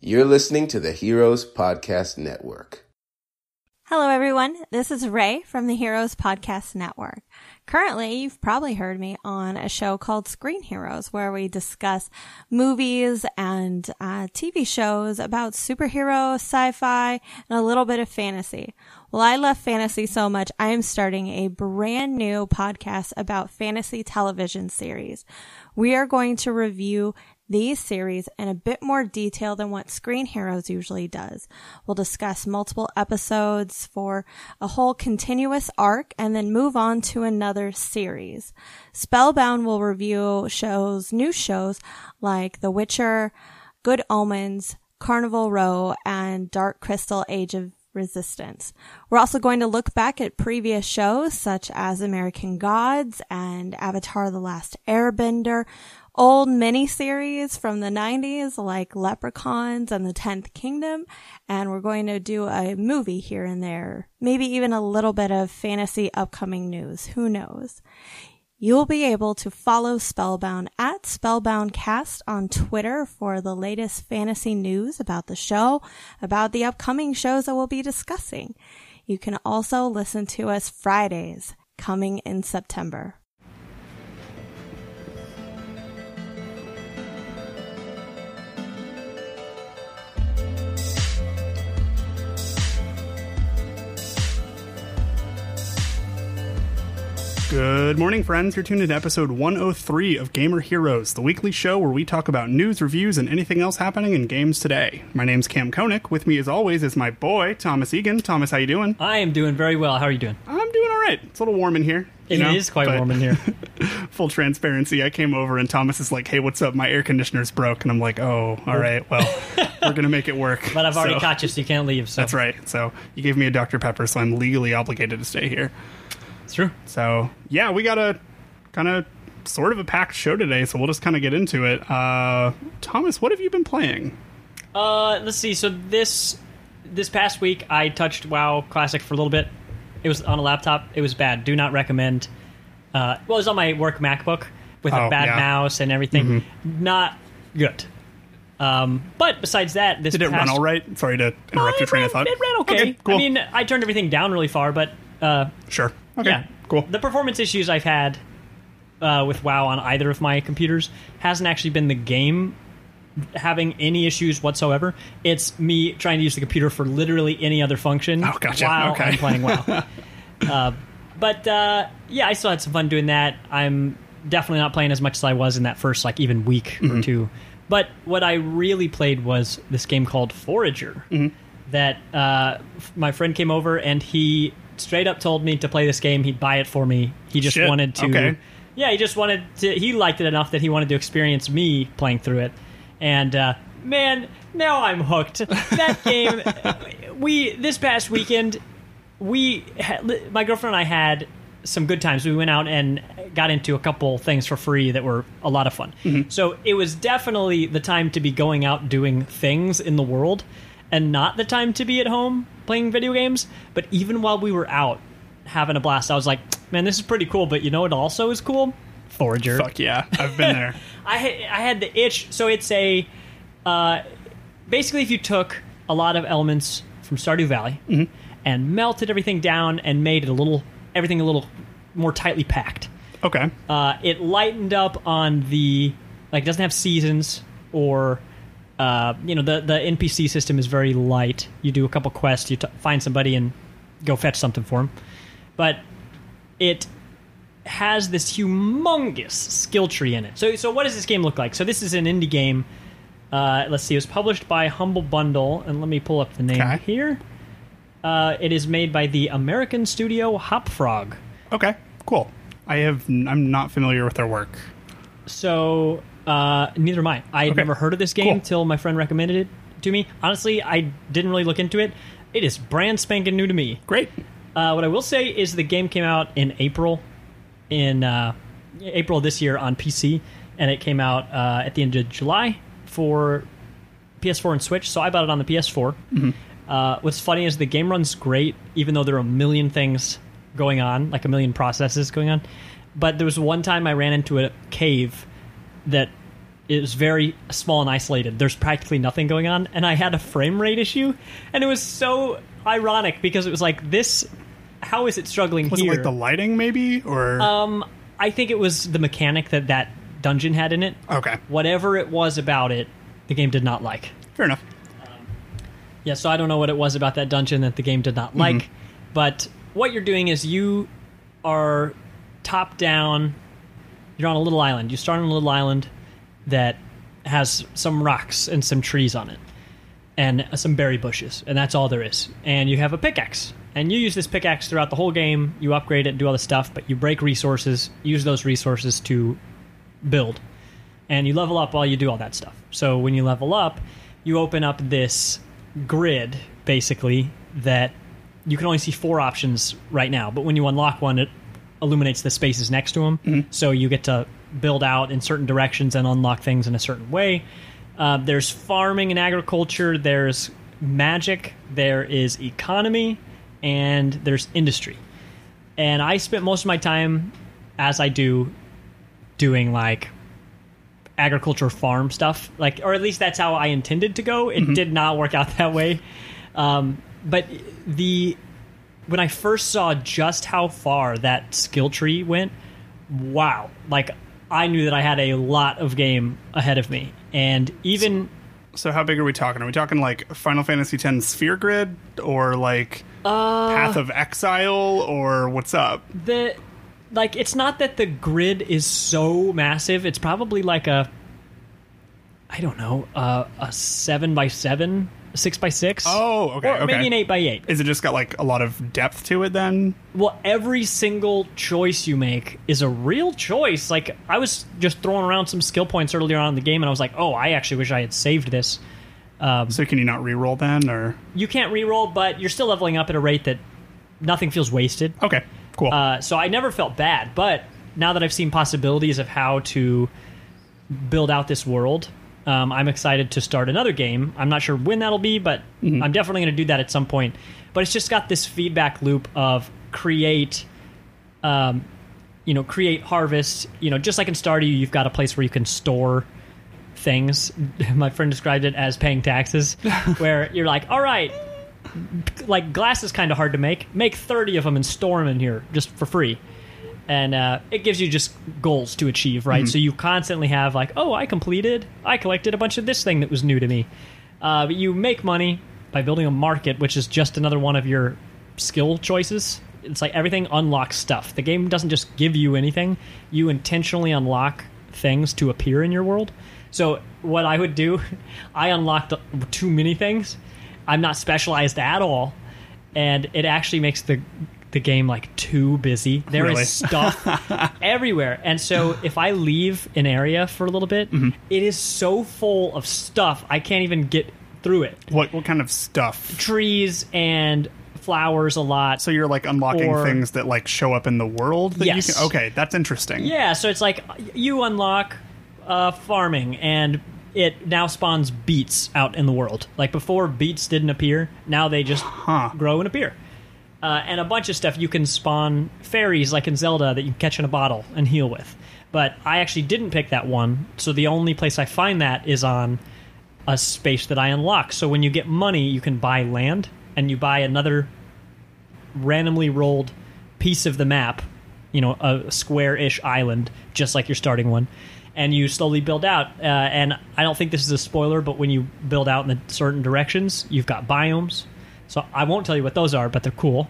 You're listening to the Heroes Podcast Network. Hello, everyone. This is Ray from the Heroes Podcast Network. Currently, you've probably heard me on a show called Screen Heroes, where we discuss movies and uh, TV shows about superhero, sci-fi, and a little bit of fantasy. Well, I love fantasy so much, I am starting a brand new podcast about fantasy television series. We are going to review these series in a bit more detail than what Screen Heroes usually does. We'll discuss multiple episodes for a whole continuous arc and then move on to another series. Spellbound will review shows, new shows like The Witcher, Good Omens, Carnival Row, and Dark Crystal Age of Resistance. We're also going to look back at previous shows such as American Gods and Avatar The Last Airbender old miniseries from the 90s like Leprechauns and the 10th Kingdom. And we're going to do a movie here and there. Maybe even a little bit of fantasy upcoming news. Who knows? You'll be able to follow Spellbound at SpellboundCast on Twitter for the latest fantasy news about the show, about the upcoming shows that we'll be discussing. You can also listen to us Fridays coming in September. Good morning, friends. You're tuned in to episode 103 of Gamer Heroes, the weekly show where we talk about news, reviews, and anything else happening in games today. My name's Cam Koenig. With me, as always, is my boy Thomas Egan. Thomas, how you doing? I am doing very well. How are you doing? I'm doing all right. It's a little warm in here. It you is know, quite warm in here. full transparency, I came over and Thomas is like, "Hey, what's up? My air conditioner's broke," and I'm like, "Oh, all right. Well, we're gonna make it work." But I've already So- caught you, so you can't leave. So That's right. So you gave me a Dr Pepper, so I'm legally obligated to stay here. It's true. So yeah, we got a kind of sort of a packed show today, so we'll just kind of get into it. Uh, Thomas, what have you been playing? Uh, let's see. So this this past week, I touched WoW Classic for a little bit. It was on a laptop. It was bad. Do not recommend. Uh, well, it was on my work MacBook with Oh, a bad yeah. Mm-hmm. mouse and everything. Not good. Um, but besides that, this Did it run all right? Sorry to Uh, interrupt your it train ran, of thought. It ran okay. cool. I mean, I turned everything down really far, but uh, sure. Okay. yeah, Cool. The performance issues I've had uh, with WoW on either of my computers hasn't actually been the game having any issues whatsoever. It's me trying to use the computer for literally any other function Oh, gotcha. while Okay. I'm playing WoW. uh, but uh, yeah, I still had some fun doing that. I'm definitely not playing as much as I was in that first like even week Mm-hmm. or two. But what I really played was this game called Forager. Mm-hmm. That uh, my friend came over and he straight up told me to play this game. He'd buy it for me. He just Shit. wanted to. Okay. Yeah, he just wanted to. He liked it enough that he wanted to experience me playing through it. And uh, man, now I'm hooked. That game. we this past weekend, we had, my girlfriend and I had some good times. We went out and got into a couple things for free that were a lot of fun. So it was definitely the time to be going out doing things in the world and not the time to be at home playing video games. But even while we were out having a blast, I was like, man, this is pretty cool. But you know what also is cool? Forager. Fuck yeah, I've been there. I ha- I had the itch. So it's a uh, basically if you took a lot of elements from Stardew Valley and melted everything down and made it a little everything a little more tightly packed. Okay. Uh, it lightened up on the like it doesn't have seasons or uh, you know the the NPC system is very light. You do a couple quests, you t- find somebody and go fetch something for them, but it has this humongous skill tree in it. So so what does this game look like? So this is an indie game. Uh, let's see, it was published by Humble Bundle, and let me pull up the name Okay. here. Uh, it is made by the American studio Hopfrog. Okay. Cool. I have. I'm not familiar with their work. So uh, neither am I. I had Okay. never heard of this game Cool. till my friend recommended it to me. Honestly, I didn't really look into it. It is brand spanking new to me. Great. Uh, what I will say is the game came out in April, in uh, April this year on PC, and it came out uh, at the end of July for PS4 and Switch. So I bought it on the PS4. Uh, what's funny is the game runs great, even though there are a million things going on, like a million processes going on. But there was one time I ran into a cave that is very small and isolated. There's practically nothing going on, and I had a frame rate issue, and it was so ironic because it was like this. How is it struggling Was here? it like the lighting, maybe, or um, I think it was the mechanic that that dungeon had in it. okay, Whatever it was about it, the game did not like. fair enough. Yeah, so I don't know what it was about that dungeon that the game did not like, but what you're doing is you are top down. You're on a little island. You start on a little island that has some rocks and some trees on it, and some berry bushes, and that's all there is. And you have a pickaxe, and you use this pickaxe throughout the whole game. You upgrade it, and do all the stuff, but you break resources, use those resources to build and you level up while you do all that stuff. So when you level up, you open up this grid basically that you can only see four options right now. But when you unlock one, it illuminates the spaces next to them. So you get to build out in certain directions and unlock things in a certain way. Uh, there's farming and agriculture. There's magic. There is economy, and there's industry. And I spent most of my time, as I do, doing like agriculture farm stuff like or at least that's how i intended to go it did not work out that way um, but the when i first saw just how far that skill tree went wow like i knew that i had a lot of game ahead of me and even So how big are we talking? Are we talking like Final Fantasy X Sphere Grid, or like Uh, Path of Exile, or what's up? the like it's not that the grid is so massive it's probably like a i don't know uh, a seven by seven six by six Oh, okay, or okay. maybe an eight by eight Is it just got like a lot of depth to it then? well every single choice you make is a real choice like i was just throwing around some skill points earlier on in the game and i was like oh i actually wish i had saved this So can you not re-roll then, or you can't re-roll but you're still leveling up at a rate that nothing feels wasted okay, cool. Uh, so I never felt bad, but now that I've seen possibilities of how to build out this world, um, I'm excited to start another game. I'm not sure when that'll be, but I'm definitely going to do that at some point. But it's just got this feedback loop of create, um, you know, create, harvest. You know, just like in Stardew, you've got a place where you can store things. My friend described it as paying taxes, where you're like, all right, like glass is kind of hard to make. Make thirty of them and store them in here just for free, and uh, it gives you just goals to achieve, right? So you constantly have like, oh, I completed, I collected a bunch of this thing that was new to me. Uh, but you make money by building a market, which is just another one of your skill choices. It's like everything unlocks stuff. The game doesn't just give you anything; you intentionally unlock things to appear in your world. So what I would do, I unlocked too many things. I'm not specialized at all, and it actually makes the the game like too busy. There is Really? stuff everywhere, and so if I leave an area for a little bit, it is so full of stuff I can't even get through it. what what kind of stuff? Trees and flowers a lot. So you're like unlocking Or- things that like show up in the world that Yes. you can Okay, that's interesting. Yeah, so it's like you unlock uh, farming, and it now spawns beets out in the world. Like before, beets didn't appear. Now they just Huh. grow and appear. Uh, and a bunch of stuff you can spawn fairies like in Zelda that you can catch in a bottle and heal with. But I actually didn't pick that one, so the only place I find that is on a space that I unlock. So when you get money, you can buy land, and you buy another randomly rolled piece of the map, you know, a square-ish island, just like your starting one, and you slowly build out. Uh, and I don't think this is a spoiler, but when you build out in the certain directions, you've got biomes. So I won't tell you what those are, but they're cool.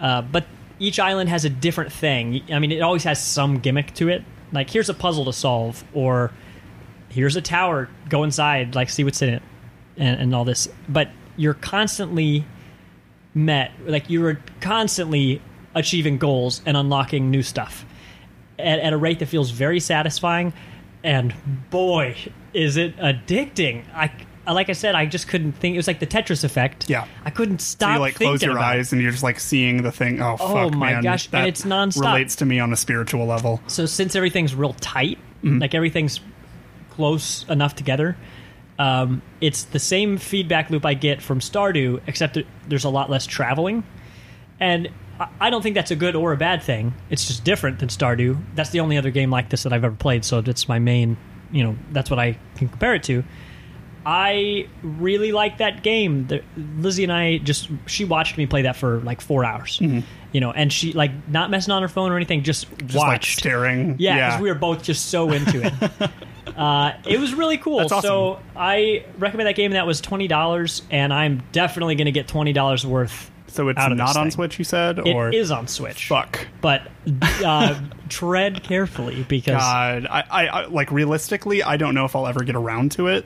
Uh, but each island has a different thing. I mean, it always has some gimmick to it. Like here's a puzzle to solve, or here's a tower. Go inside, like see what's in it, and, and all this. But you're constantly met like you were constantly achieving goals and unlocking new stuff at, at a rate that feels very satisfying and boy is it addicting i like i said i just couldn't think it was like the tetris effect Yeah. i couldn't So stop you like close your eyes and you're just like seeing the thing. Oh, Oh fuck, my man. gosh, and That it's nonstop. Relates to me on a spiritual level. so since everything's real tight Mm-hmm. like everything's close enough together um, it's the same feedback loop i get from stardew except there's a lot less traveling and I- i don't think that's a good or a bad thing it's just different than stardew that's the only other game like this that i've ever played so that's my main you know that's what i can compare it to I really like that game. The, Lizzie and I just she watched me play that for like four hours, you know, and she like not messing on her phone or anything, just, Mm-hmm. Just like watched. staring. Yeah, because we were both just so into it. uh, it was really cool. That's awesome. So I recommend that game. That was twenty dollars, and I'm definitely going to get twenty dollars worth. So it's not on. Switch, you said, It or is on Switch. fuck. But uh, tread carefully because God, I, I, I like realistically, I don't know if I'll ever get around to it.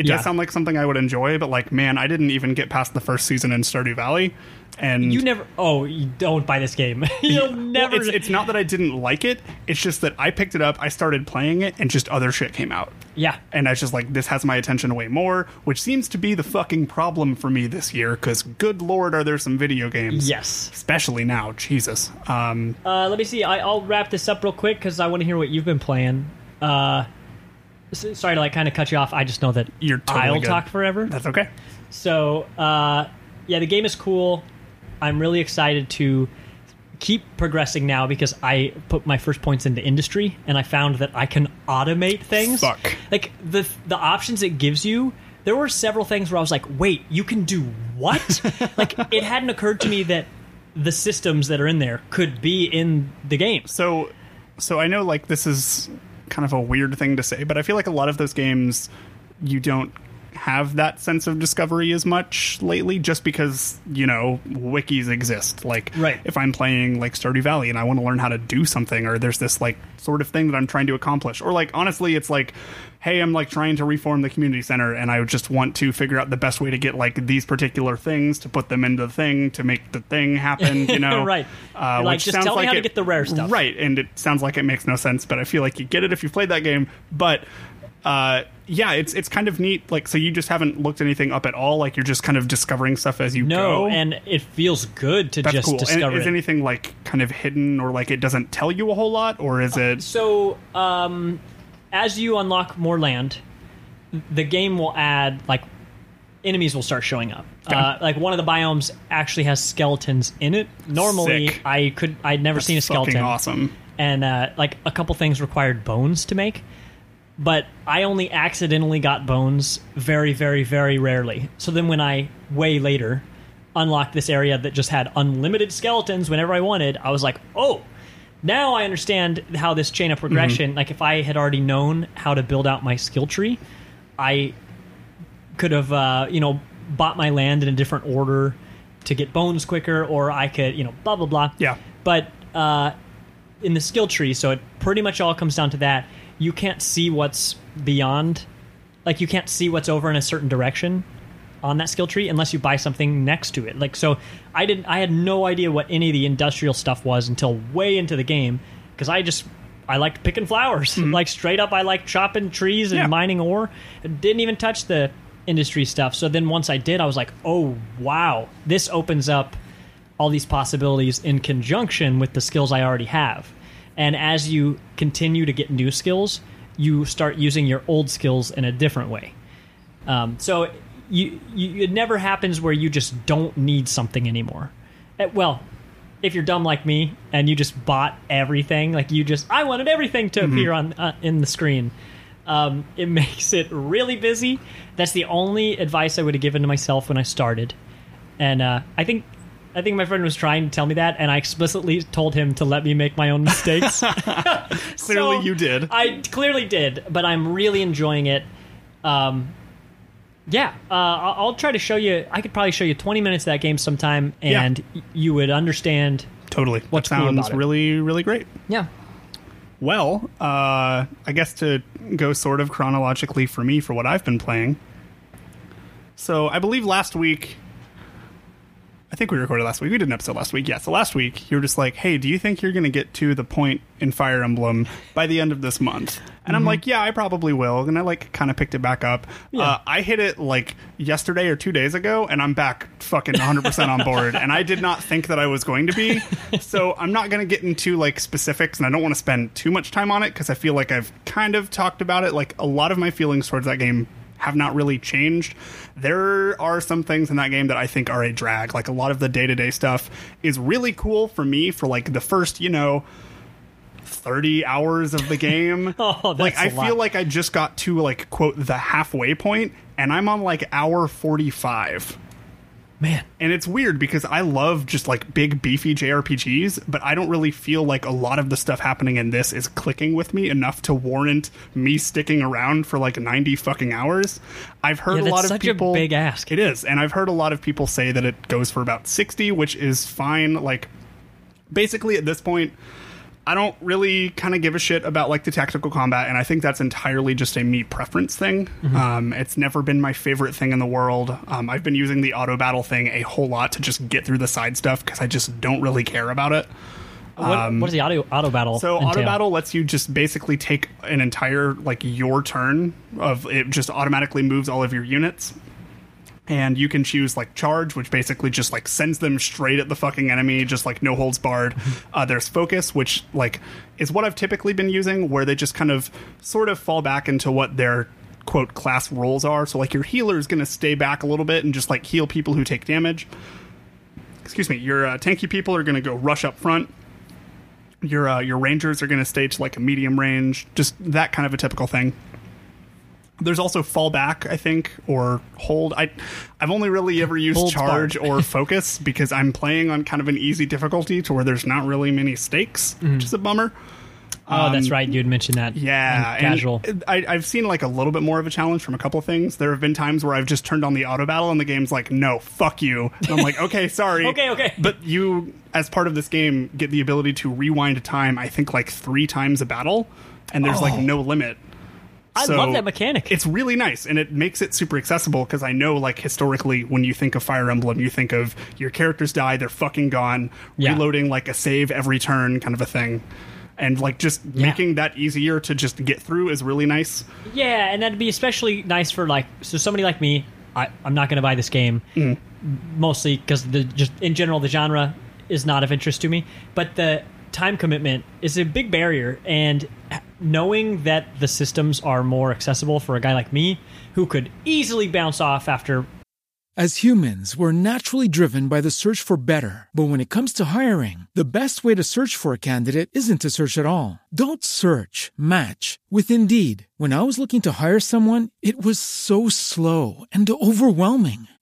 It Yeah. does sound like something I would enjoy, but like, man, I didn't even get past the first season in Stardew Valley, and you never. Oh, you don't buy this game. You'll Well, never. it's, it's not that I didn't like it. It's just that I picked it up, I started playing it, and just other shit came out. yeah. And I was just like, this has my attention way more, which seems to be the fucking problem for me this year. Because good lord, are there some video games? Yes. especially now. Jesus. Um, Uh, let me see. I, I'll wrap this up real quick because I want to hear what you've been playing. Uh, sorry to like kind of cut you off. I just know that You're totally I'll good. talk forever. that's okay. So uh, yeah, the game is cool. I'm really excited to keep progressing now because I put my first points into industry and I found that I can automate things. Fuck. Like the the options it gives you. There were several things where I was like, "Wait, you can do what?" like it hadn't occurred to me that the systems that are in there could be in the game. So, so I know like this is kind of a weird thing to say, but I feel like a lot of those games you don't have that sense of discovery as much lately just because you know wikis exist like Right. if i'm playing like stardew valley and i want to learn how to do something or there's this like sort of thing that i'm trying to accomplish or like honestly it's like hey i'm like trying to reform the community center and i just want to figure out the best way to get like these particular things to put them into the thing to make the thing happen you know Right. uh, like, just tell me like how to get the rare stuff. right and it sounds like it makes no sense but i feel like you get it if you've played that game but uh yeah it's it's kind of neat like so you just haven't looked anything up at all like you're just kind of discovering stuff as you No, go and it feels good to that's just cool discover and is it. anything like kind of hidden or like it doesn't tell you a whole lot or is it So, um, as you unlock more land, the game will add like enemies will start showing up. Uh, like one of the biomes actually has skeletons in it. Normally, Sick. I could I'd never seen a skeleton. fucking awesome and uh, like a couple things required bones to make but i only accidentally got bones very very very rarely so then when i way later unlocked this area that just had unlimited skeletons whenever i wanted i was like oh now i understand how this chain of progression like if i had already known how to build out my skill tree i could have uh, you know bought my land in a different order to get bones quicker or i could you know blah blah blah. Yeah. but uh, in the skill tree so it pretty much all comes down to that you can't see what's beyond like you can't see what's over in a certain direction on that skill tree unless you buy something next to it like so i didn't i had no idea what any of the industrial stuff was until way into the game because i just i liked picking flowers like straight up i liked chopping trees and Yeah. mining ore didn't even touch the industry stuff so then once i did i was like oh wow this opens up all these possibilities in conjunction with the skills I already have. And as you continue to get new skills, you start using your old skills in a different way. Um, so you, you, it never happens where you just don't need something anymore. Uh, well, if you're dumb like me and you just bought everything, like you just, I wanted everything to appear on uh, in the screen. Um, it makes it really busy. That's the only advice I would have given to myself when I started. And uh, I think I think my friend was trying to tell me that, and I explicitly told him to let me make my own mistakes. Clearly, So, you did. I clearly did, but I'm really enjoying it. Um, yeah, uh, I'll, I'll try to show you. I could probably show you 20 minutes of that game sometime, and y- you would understand. totally. What's that cool sounds about it? really, really great. Yeah. Well, uh, I guess to go sort of chronologically for me for what I've been playing. So I believe last week, I think we recorded last week. We did an episode last week. Yeah, so last week you were just like, "Hey, do you think you're going to get to the point in Fire Emblem by the end of this month?" And I'm like, "Yeah, I probably will." And I like kind of picked it back up. Uh, I hit it like yesterday or two days ago, and I'm back fucking 100 percent on board. And I did not think that I was going to be. So I'm not going to get into like specifics, and I don't want to spend too much time on it because I feel like I've kind of talked about it. Like a lot of my feelings towards that game have not really changed. There are some things in that game that I think are a drag. Like a lot of the day to day stuff is really cool for me for like the first, you know, 30 hours of the game. Oh, like that's I feel like I just got to like quote the halfway point and I'm on like hour 45. Man. And it's weird because I love just like big beefy JRPGs, but I don't really feel like a lot of the stuff happening in this is clicking with me enough to warrant me sticking around for like 90 fucking hours. I've heard Yeah, a lot of such a people big ask. It is, and I've heard a lot of people say that it goes for about 60, which is fine like basically at this point I don't really kind of give a shit about like the tactical combat, and I think that's entirely just a me preference thing. Um, it's never been my favorite thing in the world. Um, I've been using the auto battle thing a whole lot to just get through the side stuff because I just don't really care about it. What, what does the auto auto battle? So auto battle lets you just basically take an entire like your turn of it just automatically moves all of your units. And you can choose like charge, which basically just like sends them straight at the fucking enemy, just like no holds barred. Uh, there's focus, which like is what I've typically been using, where they just kind of sort of fall back into what their quote class roles are. So like your healer is going to stay back a little bit and just like heal people who take damage. Excuse me, your uh, tanky people are going to go rush up front your uh, your rangers are going to stay to like a medium range, just that kind of a typical thing. There's also fallback, I think, or hold. I I've only really ever used Hold charge or focus because I'm playing on kind of an easy difficulty to where there's not really many stakes, which is a bummer. Oh, that's right. You had mentioned that. Um, Yeah, casual. I, I've seen like a little bit more of a challenge from a couple of things. There have been times where I've just turned on the auto battle and the game's like, "No, fuck you." And I'm like, "Okay, sorry." Okay, okay. But you, as part of this game, get the ability to rewind time. I think like three times a battle, and there's like no limit. I So love that mechanic. It's really nice, and it makes it super accessible because I know, like, historically, when you think of Fire Emblem, you think of your characters die, they're fucking gone, Yeah. reloading like a save every turn kind of a thing. And, like, just Yeah. making that easier to just get through is really nice. Yeah, and that'd be especially nice for like so somebody like me. I, I'm not going to buy this game Mm. mostly because the just in general the genre is not of interest to me. But the time commitment is a big barrier, and knowing that the systems are more accessible for a guy like me who could easily bounce off after As humans, we're naturally driven by the search for better. But when it comes to hiring, the best way to search for a candidate isn't to search at all. Don't search, match with Indeed. When I was looking to hire someone, it was so slow and overwhelming.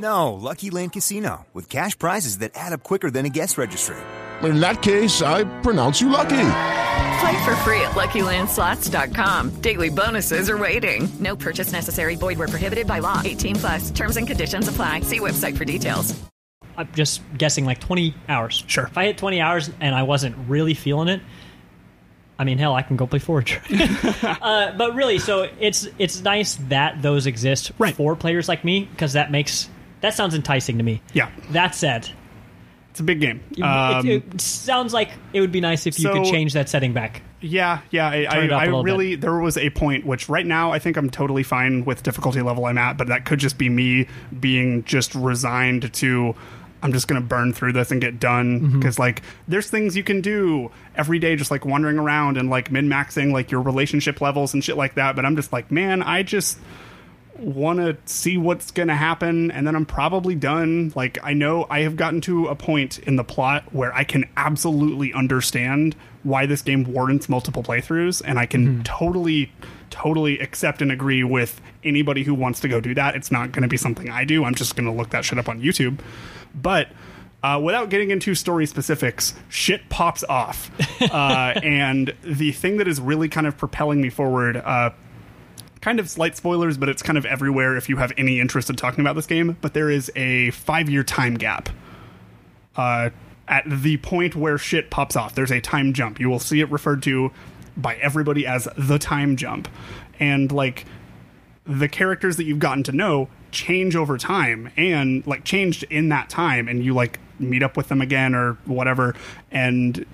No, Lucky Land Casino, with cash prizes that add up quicker than a guest registry. In that case, I pronounce you lucky. Play for free at LuckyLandSlots.com. Daily bonuses are waiting. No purchase necessary. Void where prohibited by law. 18 plus. Terms and conditions apply. See website for details. I'm just guessing like 20 hours. Sure. If I hit 20 hours and I wasn't really feeling it, I mean, hell, I can go play Forge. uh, but really, so it's it's nice that those exist Right. for players like me because that makes that sounds enticing to me. Yeah. That said, It's a big game. it- Um, it, it sounds like it would be nice if you so- could change that setting back. Yeah, yeah. I, Turn it up I, I really there was a point which right now I think I'm totally fine with difficulty level I'm at, but that could just be me being just resigned to I'm just gonna burn through this and get done Mm-hmm. because like there's things you can do every day, just like wandering around and like min maxing like your relationship levels and shit like that. But I'm just like, man, I just want to see what's going to happen and then I'm probably done. Like I know I have gotten to a point in the plot where I can absolutely understand why this game warrants multiple playthroughs and I can totally totally accept and agree with anybody who wants to go do that. It's not going to be something I do. I'm just going to look that shit up on YouTube. But uh, without getting into story specifics, shit pops off. Uh, and the thing that is really kind of propelling me forward, uh, kind of slight spoilers, but it's kind of everywhere if you have any interest in talking about this game. But there is a five year time gap. Uh, at the point where shit pops off, there's a time jump. You will see it referred to by everybody as the time jump. And like the characters that you've gotten to know change over time and like changed in that time and you like meet up with them again or whatever and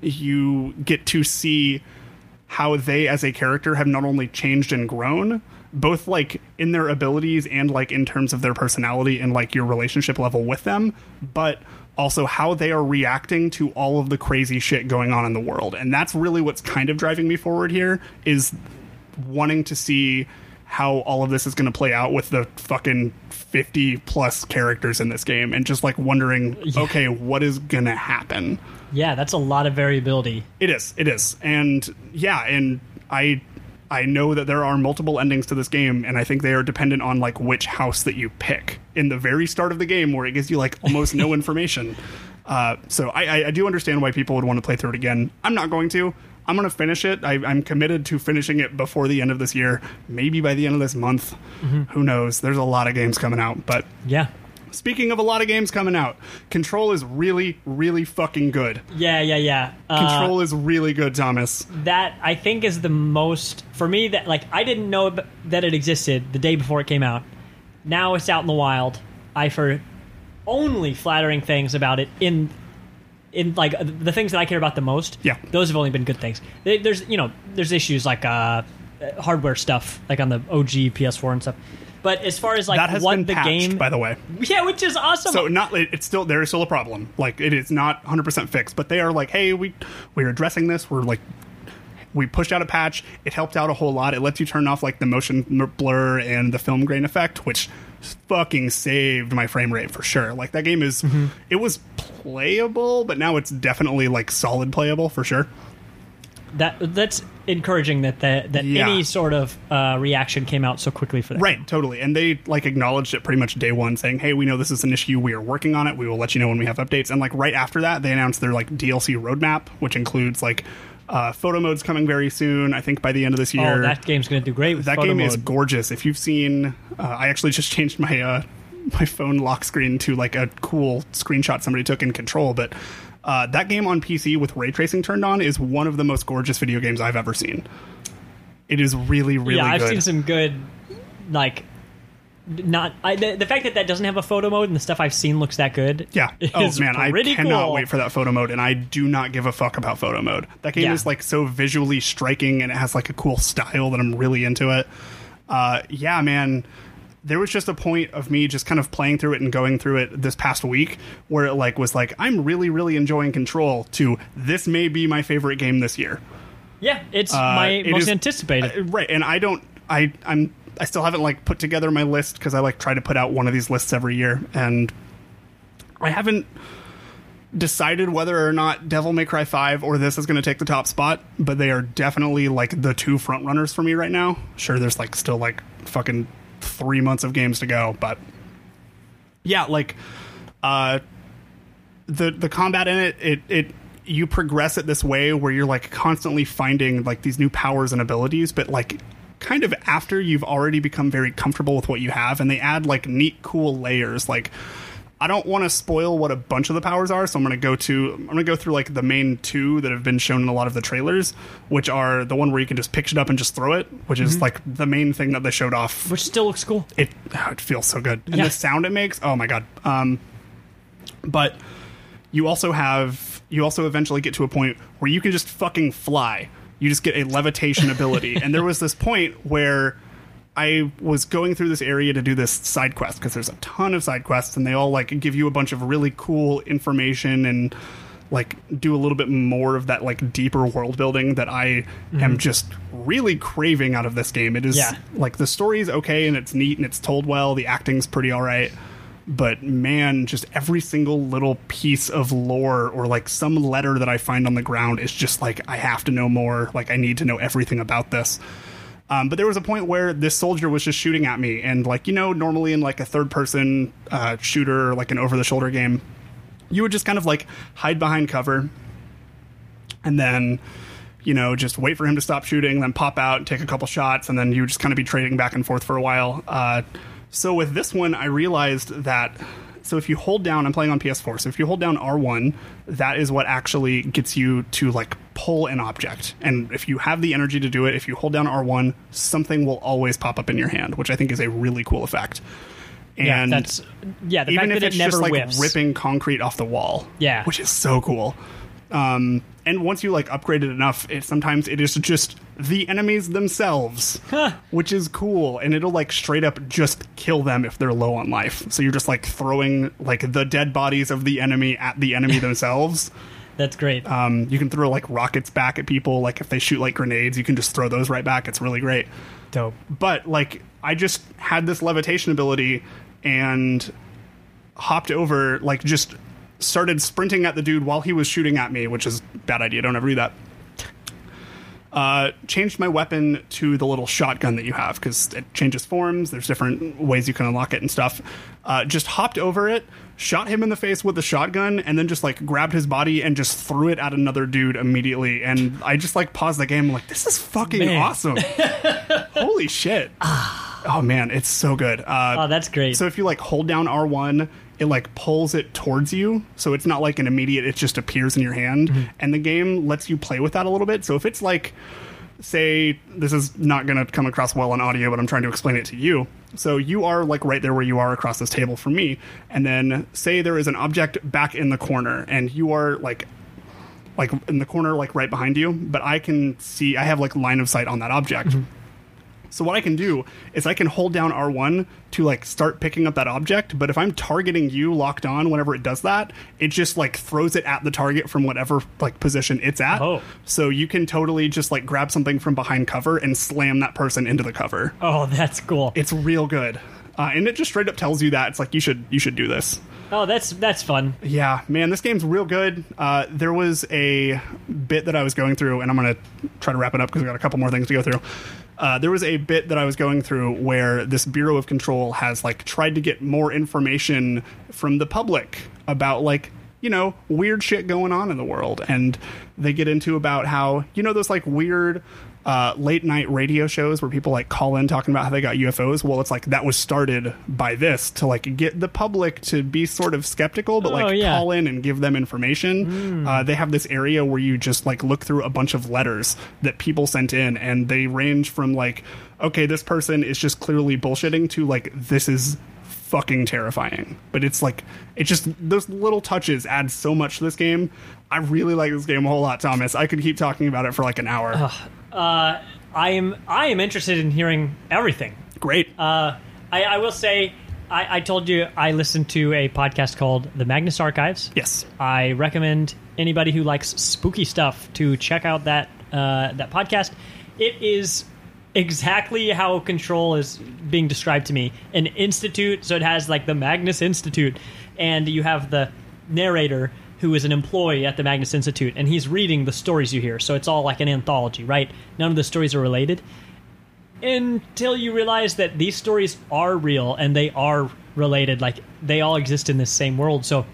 you get to see how they as a character have not only changed and grown both like in their abilities and like in terms of their personality and like your relationship level with them but also how they are reacting to all of the crazy shit going on in the world. And that's really what's kind of driving me forward here is wanting to see how all of this is going to play out with the fucking 50 plus characters in this game and just like wondering okay what is going to happen Yeah, that's a lot of variability. it is. It is. And yeah, and I I know that there are multiple endings to this game, and I think they are dependent on like which house that you pick in the very start of the game, where it gives you like almost no information. Uh, so I, I, I do understand why people would want to play through it again. I'm not going to. I'm going to finish it. I, I'm committed to finishing it before the end of this year, maybe by the end of this month. Who knows? There's a lot of games coming out, but Yeah. Speaking of a lot of games coming out, Control is really, really fucking good. Yeah, yeah, yeah. Uh, Control is really good, Thomas. that I think is the most for me that like I didn't know that it existed the day before it came out. Now it's out in the wild. I've heard only flattering things about it in in like the things that I care about the most. Yeah. those have only been good things. There's you know there's issues like uh, hardware stuff like on the OG PS4 and stuff. But as far as like that has what been the patched, game, by the way. yeah, which is awesome. So not it- it's still there is still a problem. Like it is not 100% fixed, but they are like, "Hey, we we're addressing this. We're like we pushed out a patch. It helped out a whole lot. It lets you turn off like the motion blur and the film grain effect, which fucking saved my frame rate for sure. Like that game is Mm-hmm. it was playable, but now it's definitely like solid playable for sure. That that's encouraging that the, that Yeah. any sort of uh, reaction came out so quickly for that. Right, totally. And they like acknowledged it pretty much day one, saying, "Hey, we know this is an issue. We are working on it. We will let you know when we have updates." And like right after that, they announced their like DLC roadmap, which includes like uh, photo modes coming very soon. I think by the end of this year. Oh, that game's going to do great with that game mode. is gorgeous. If you've seen, uh, I actually just changed my uh, my phone lock screen to like a cool screenshot somebody took in Control, but. Uh, that game on PC with ray tracing turned on is one of the most gorgeous video games I've ever seen. It is really, really good. yeah, I've good. seen some good, like, not I, the, the fact that that doesn't have a photo mode and the stuff I've seen looks that good. Yeah. Oh man, I cannot cool. wait for that photo mode, and I do not give a fuck about photo mode. That game Yeah. is like so visually striking, and it has like a cool style that I'm really into it. Uh, yeah, man. There was just a point of me just kind of playing through it and going through it this past week where it like was like I'm really really enjoying Control. To this may be my favorite game this year. Yeah, it's Uh, my it most is- anticipated. Uh, right, and I don't. I I'm. I still haven't like put together my list because I like try to put out one of these lists every year, and I haven't decided whether or not Devil May Cry 5 or this is going to take the top spot, but they are definitely like the two front runners for me right now. Sure, there's like still like fucking three months of games to go, but yeah, like uh, the the combat in it, it it you progress it this way where you're like constantly finding like these new powers and abilities, but like kind of after you've already become very comfortable with what you have, and they add like neat, cool layers like. I don't want to spoil what a bunch of the powers are, so I'm going to go to I'm going to go through like the main two that have been shown in a lot of the trailers, which are the one where you can just pick it up and just throw it, which is like the main thing that they showed off. Which still looks cool. It oh, it feels so good, and Yeah. the sound it makes. Oh my god! Um, but you also have you also eventually get to a point where you can just fucking fly. You just get a levitation ability, and there was this point where I was going through this area to do this side quest because there's a ton of side quests and they all like give you a bunch of really cool information and like do a little bit more of that like deeper world building that I am mm-hmm. just really craving out of this game. It is Yeah. like the story's okay and it's neat and it's told well, the acting's pretty all right. But man, just every single little piece of lore or like some letter that I find on the ground is just like I have to know more. Like I need to know everything about this. Um, but there was a point where this soldier was just shooting at me, and like you know, normally in like a third person uh, shooter, like an over the shoulder game, you would just kind of like hide behind cover, and then you know just wait for him to stop shooting, then pop out and take a couple shots, and then you would just kind of be trading back and forth for a while. Uh, so with this one, I realized that. So if you hold down, I'm playing on PS4. So if you hold down R1, that is what actually gets you to like pull an object. And if you have the energy to do it, if you hold down R1, something will always pop up in your hand, which I think is a really cool effect. Yeah, And that's yeah. The even fact if that it's it never just like ripping concrete off the wall. Yeah. which is so cool. Um, and once you like upgrade it enough, it sometimes it is just the enemies themselves, which is cool. And it'll like straight up just kill them if they're low on life. So you're just like throwing like the dead bodies of the enemy at the enemy themselves. That's great. Um, you can throw like rockets back at people. Like if they shoot like grenades, you can just throw those right back. It's really great Dope. but like I just had this levitation ability and hopped over, like just started sprinting at the dude while he was shooting at me, which is a bad idea. Don't ever do that. Uh, changed my weapon to the little shotgun that you have because it changes forms. There's different ways you can unlock it and stuff. Uh, just hopped over it, shot him in the face with the shotgun, and then just like grabbed his body and just threw it at another dude immediately. And I just like paused the game. I'm like, this is fucking Man. awesome. Holy shit. oh man, it's so good. Uh, Oh, that's great. so if you like hold down R1, it like pulls it towards you. So it's not like an immediate, it just appears in your hand. Mm-hmm. And the game lets you play with that a little bit. So if it's like, say, this is not going to come across well on audio, but I'm trying to explain it to you. So you are like right there where you are across this table from me. And then say there is an object back in the corner and you are like like in the corner like right behind you but i can see i have like line of sight on that object so what i can do is i can hold down r1 to like start picking up that object but if i'm targeting you locked on whenever it does that it just like throws it at the target from whatever like position it's at Oh. so you can totally just like grab something from behind cover and slam that person into the cover oh, that's cool. it's real good uh, and it just straight up tells you that it's like you should you should do this oh, that's that's fun. yeah, man, this game's real good. Uh, there was a bit that I was going through, and I'm going to try to wrap it up because we got a couple more things to go through. Uh, there was a bit that I was going through where this Bureau of Control has like tried to get more information from the public about like you know weird shit going on in the world, and they get into about how you know those like weird uh, late night radio shows where people like call in talking about how they got UFOs. Well, it's like that was started by this to like get the public to be sort of skeptical, but Oh, like yeah. call in and give them information. Uh, they have this area where you just like look through a bunch of letters that people sent in, and they range from like, okay, this person is just clearly bullshitting to like this is fucking terrifying. But it's like it just those little touches add so much to this game. I really like this game a whole lot, Thomas. I could keep talking about it for like an hour. I am I am interested in hearing everything. Great. Uh, I, I will say, I, I told you I listened to a podcast called The Magnus Archives. yes. I recommend anybody who likes spooky stuff to check out that uh, that podcast. It is exactly how Control is being described to me. An institute, so it has like the Magnus Institute, and you have the narrator who is an employee at the Magnus Institute, and he's reading the stories you hear. So it's all like an anthology, right? None of the stories are related until you realize that these stories are real and they are related. Like they all exist in this same world. So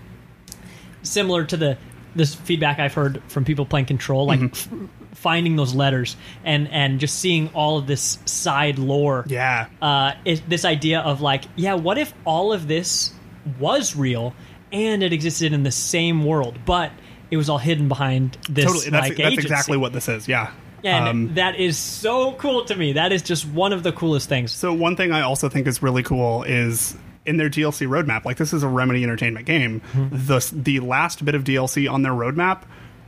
similar to the this feedback I've heard from people playing Control, like f- finding those letters and and just seeing all of this side lore. Yeah. Uh, is this idea of like, yeah, what if all of this was real and it existed in the same world, but it was all hidden behind this totally. That's, like that's agency. exactly what this is. Yeah. And Um, that is so cool to me. That is just one of the coolest things. So one thing I also think is really cool is in their DLC roadmap. Like this is a Remedy Entertainment game. Mm-hmm. The the last bit of DLC on their roadmap,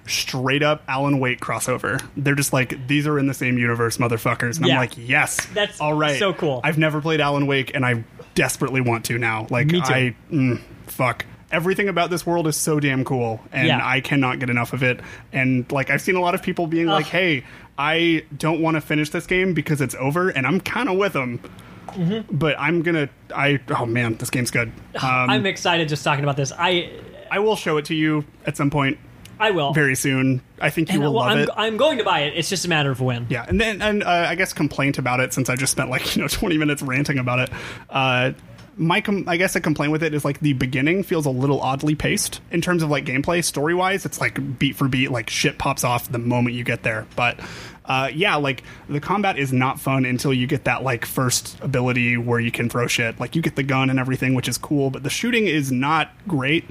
straight up Alan Wake crossover. They're just like these are in the same universe, motherfuckers. And Yeah. I'm like, yes, That's all right. so cool. I've never played Alan Wake, and I desperately want to now. Like Me too. I mm, fuck. Everything about this world is so damn cool, and Yeah. I cannot get enough of it. And like I've seen a lot of people being like, "Hey, I don't want to finish this game because it's over," and I'm kind of with them Mm-hmm. but I'm gonna. I oh man, this game's good. Um, I'm excited just talking about this. I I will show it to you at some point I will. very soon. I think you and will well, love I'm, it. I'm going to buy it. It's just a matter of when. yeah, and then and uh, I guess complaint about it since I just spent like you know 20 minutes ranting about it. Uh, my com- I guess a complaint with it is like the beginning feels a little oddly paced in terms of like gameplay. Story wise, it's like beat for beat, like shit pops off the moment you get there. But uh, yeah, like the combat is not fun until you get that like first ability where you can throw shit. Like you get the gun and everything, which is cool. But the shooting is not great.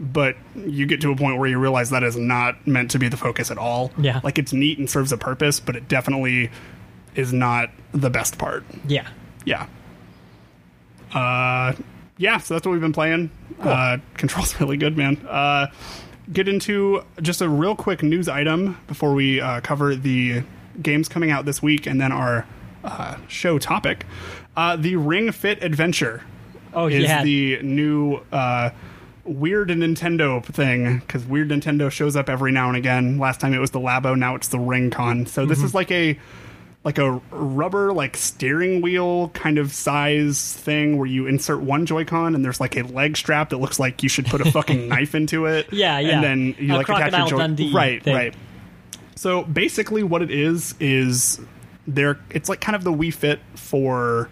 But you get to a point where you realize that is not meant to be the focus at all. Yeah. like it's neat and serves a purpose, but it definitely is not the best part. Yeah. Yeah. Uh, yeah. So that's what we've been playing. Uh, control's really good, man. Uh, get into just a real quick news item before we uh, cover the games coming out this week and then our uh, show topic. Uh, the Ring Fit Adventure Oh is yeah. the new uh, weird Nintendo thing because weird Nintendo shows up every now and again. Last time it was the Labo, now it's the Ring Con. So Mm-hmm. this is like a like a rubber like steering wheel kind of size thing where you insert one Joy-Con and there's like a leg strap that looks like you should put a fucking knife into it. Yeah, yeah. And then you A like attach your Joy. Dundee right, thing. right. So basically, what it is is there. It's like kind of the Wii Fit for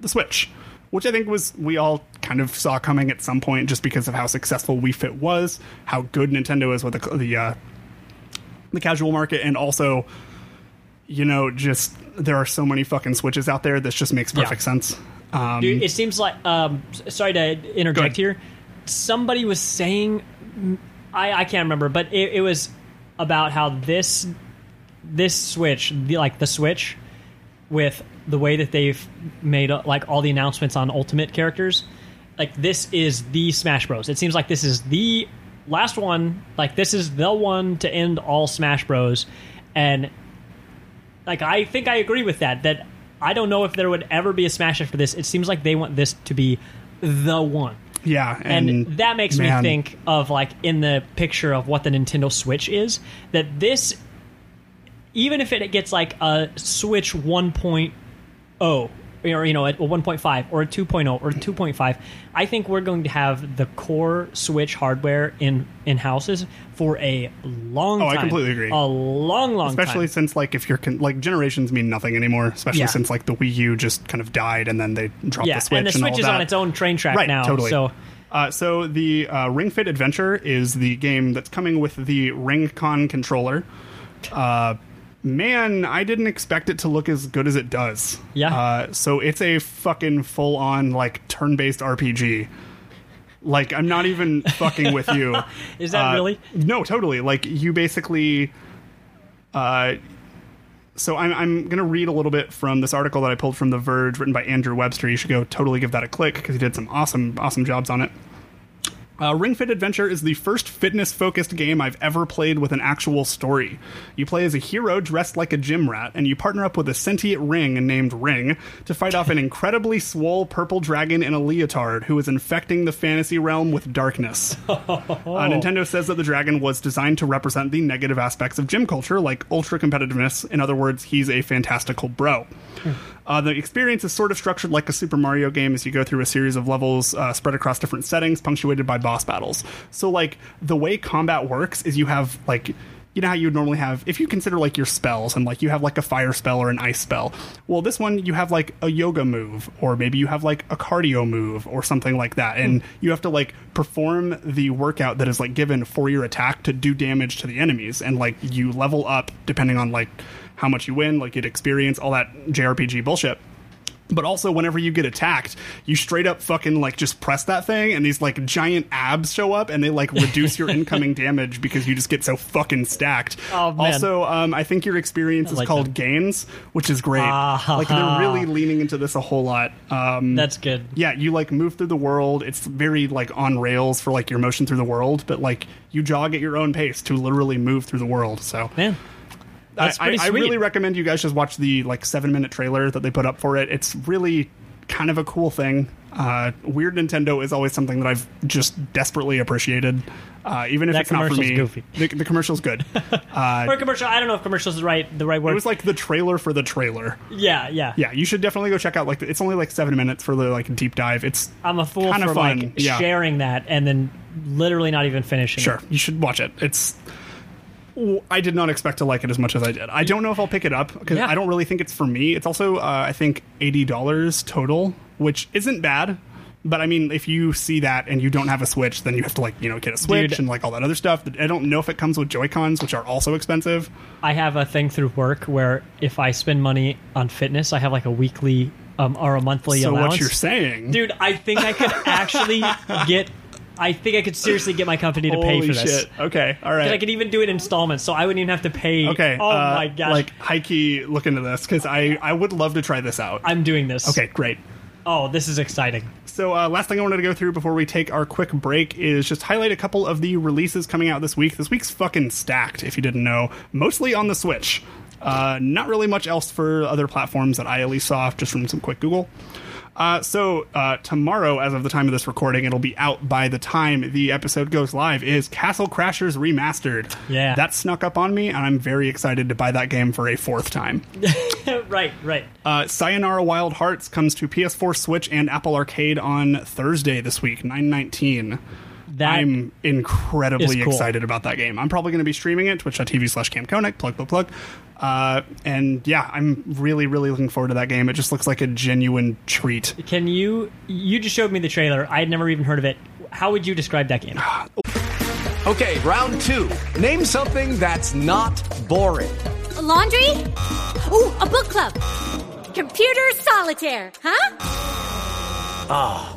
the Switch, which I think was we all kind of saw coming at some point, just because of how successful Wii Fit was, how good Nintendo is with the the, uh, the casual market, and also, you know, just there are so many fucking Switches out there. This just makes perfect Yeah. sense. Um, Dude, it seems like. Um, sorry to interject here. Somebody was saying, I, I can't remember, but it, it was about how this this Switch, the, like the Switch, with the way that they've made uh, like all the announcements on Ultimate characters, like this is the Smash Bros. It seems like this is the last one. Like this is the one to end all Smash Bros. And like I think I agree with that. That I don't know if there would ever be a Smash after this. It seems like they want this to be the one. yeah, And, and, that makes man, me think of like in the picture of what the Nintendo Switch is that this even if it gets like a Switch 1.0 or you know a 1.5 or a 2.0 or a 2.5 I think we're going to have the core Switch hardware in in houses for a long Oh, I completely agree. A long long especially time. since like if you're con- like generations mean nothing anymore especially Yeah. since like the wii u just kind of died and then they dropped yeah, the switch and the Switch is that. on its own train track right now. totally So uh, so the uh, ring fit adventure is the game that's coming with the ring con controller uh, man i didn't expect it to look as good as it does Yeah. uh, so it's a fucking full-on like turn-based rpg like i'm not even fucking with you Is that Uh, really? no totally like you basically uh so I'm, I'm going to read a little bit from this article that I pulled from The Verge, written by Andrew Webster. You should go totally give that a click because he did some awesome, awesome jobs on it. Uh, Ring Fit Adventure is the first fitness focused game I've ever played with an actual story. You play as a hero dressed like a gym rat, and you partner up with a sentient ring named Ring to fight off an incredibly swole purple dragon in a leotard who is infecting the fantasy realm with darkness. Uh, Nintendo says that the dragon was designed to represent the negative aspects of gym culture, like ultra competitiveness. In other words, he's a fantastical bro. Uh, the experience is sort of structured like a Super Mario game as you go through a series of levels uh, spread across different settings, punctuated by boss battles. So, like, the way combat works is you have, like, you know how you would normally have if you consider like your spells and like you have like a fire spell or an ice spell. Well this one you have like a yoga move or maybe you have like a cardio move or something like that. And you have to like perform the workout that is like given for your attack to do damage to the enemies. And like you level up depending on like how much you win like get experience all that jrpg bullshit. But also whenever you get attacked you straight up fucking like just press that thing and these like giant abs show up and they like reduce your incoming damage because you just get so fucking stacked. Oh, man. also um, i think your experience is like called gains which is great. Ah. like they're really leaning into this a whole lot. Um, That's good. yeah you like move through the world. It's very like on rails for like your motion through the world but like you jog at your own pace to literally move through the world so. Man, I, I, I really recommend you guys just watch the like seven minute trailer that they put up for it. It's really kind of a cool thing. Uh, Weird Nintendo is always something that I've just desperately appreciated, uh, even if That it's not for me. goofy. The, the commercial's good. Uh, or commercial. I don't know if commercial is the right the right word. it was like the trailer for the trailer. yeah, yeah, Yeah, you should definitely go check out. Like, it's only like seven minutes for the like deep dive. It's I'm a fool for fun, like yeah. sharing that and then literally not even finishing. Sure, it. you should watch it. It's. I did not expect to like it as much as I did. I don't know if I'll pick it up because Yeah. I don't really think it's for me. It's also, uh, I think, eighty dollars total, which isn't bad. But I mean, if you see that and you don't have a Switch, then you have to like you know get a Switch Dude. and like all that other stuff. I don't know if it comes with Joy Cons, which are also expensive. I have a thing through work where if I spend money on fitness, I have like a weekly um, or a monthly so allowance. what you're saying, Dude, I think I could actually get. I think I could seriously get my company to pay Holy for this. shit! Okay, all right. I could even do it in installments, so I wouldn't even have to pay. okay. Oh uh, my gosh. Like high key, look into this because I I would love to try this out. I'm doing this. okay, great. Oh, this is exciting. So, uh, last thing I wanted to go through before we take our quick break is just highlight a couple of the releases coming out this week. This week's fucking stacked, if you didn't know. Mostly on the Switch. Uh, not really much else for other platforms that I at least saw just from some quick Google. Uh, so uh, tomorrow, as of the time of this recording, it'll be out by the time the episode goes live. Is Castle Crashers Remastered? Yeah. that snuck up on me, and I'm very excited to buy that game for a fourth time. right, right. Uh, Sayonara Wild Hearts comes to PS4, Switch, and Apple Arcade on Thursday this week, 919. That I'm incredibly cool. excited about that game. I'm probably going to be streaming it, twitch.tv slash camconic, plug, plug, plug. Uh, and yeah, I'm really, really looking forward to that game. It just looks like a genuine treat. Can you? You just showed me the trailer. I had never even heard of it. How would you describe that game? Okay, round two. Name something that's not boring. laundry? Ooh, a book club. Computer solitaire, huh? Ah,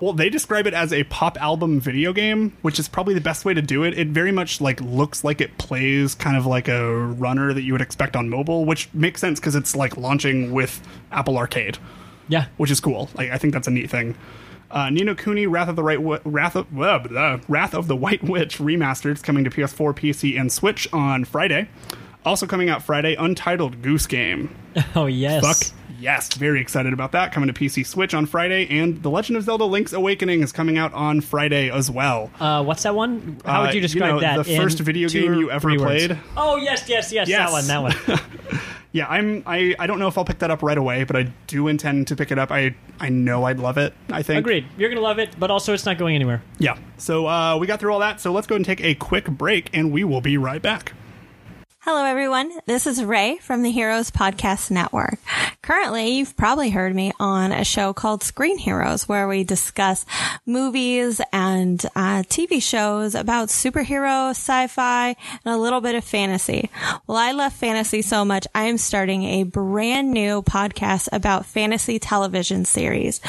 Well, they describe it as a pop album video game, which is probably the best way to do it. It very much like looks like it plays kind of like a runner that you would expect on mobile, which makes sense because it's like launching with Apple Arcade. Yeah, which is cool. Like I think that's a neat thing. Uh, Ni no Kuni, Wrath of the right, Wrath of blah, blah, Wrath of the White Witch remastered is coming to PS4, PC, and Switch on Friday. Also coming out Friday, Untitled Goose Game. Oh yes. Fuck yes, very excited about that. Coming to PC, Switch on Friday, and The Legend of Zelda: Link's Awakening is coming out on Friday as well. Uh, what's that one? How Uh, would you you describe know, that? the first video game you ever played? Oh yes, yes, yes, Yes. That one. That one. Yeah, I'm. I, I don't know if I'll pick that up right away, but I do intend to pick it up. I I know I'd love it. I think. Agreed. You're gonna love it, but also it's not going anywhere. Yeah. So uh, we got through all that. So let's go and take a quick break, and we will be right back. Hello, everyone. This is Ray from the Heroes Podcast Network. Currently, you've probably heard me on a show called Screen Heroes, where we discuss movies and uh, TV shows about superhero, sci-fi, and a little bit of fantasy. Well, I love fantasy so much, I am starting a brand new podcast about fantasy television series.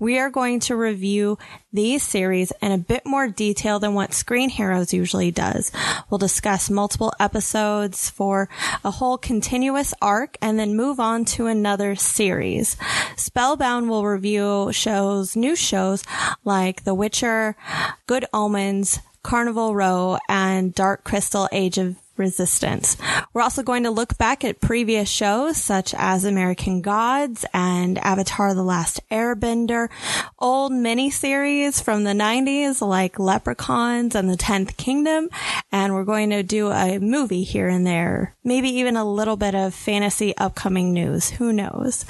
We are going to review these series in a bit more detail than what Screen Heroes usually does. We'll discuss multiple episodes for a whole continuous arc and then move on to another series. Spellbound will review shows, new shows like The Witcher, Good Omens, Carnival Row, and Dark Crystal Age of resistance. We're also going to look back at previous shows such as American Gods and Avatar The Last Airbender, old miniseries from the 90s like Leprechauns and the 10th Kingdom, and we're going to do a movie here and there. Maybe even a little bit of fantasy upcoming news. Who knows?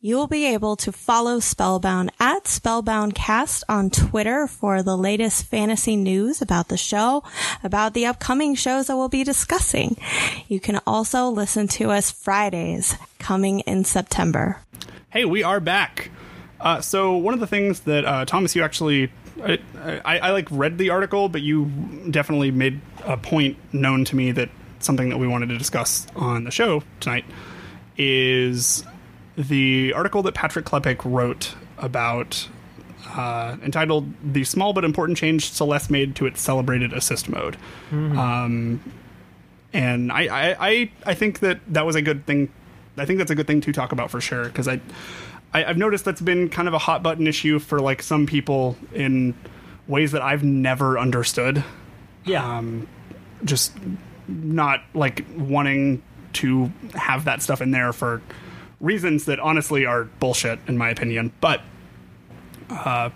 You'll be able to follow Spellbound at Spellboundcast on Twitter for the latest fantasy news about the show, about the upcoming shows that we'll be discussing. You can also listen to us Fridays coming in September. Hey, we are back. Uh, so one of the things that uh, Thomas, you actually, I, I, I like read the article, but you definitely made a point known to me that something that we wanted to discuss on the show tonight is the article that Patrick Klepek wrote about uh, entitled "The Small but Important Change Celeste Made to Its Celebrated Assist Mode," Mhm. um, and I, I, I, I think that that was a good thing. I think that's a good thing to talk about for sure because I, I, I've noticed that's been kind of a hot button issue for like some people in ways that I've never understood. Yeah. Um, just not like wanting to have that stuff in there for reasons that honestly are bullshit in my opinion. But uh,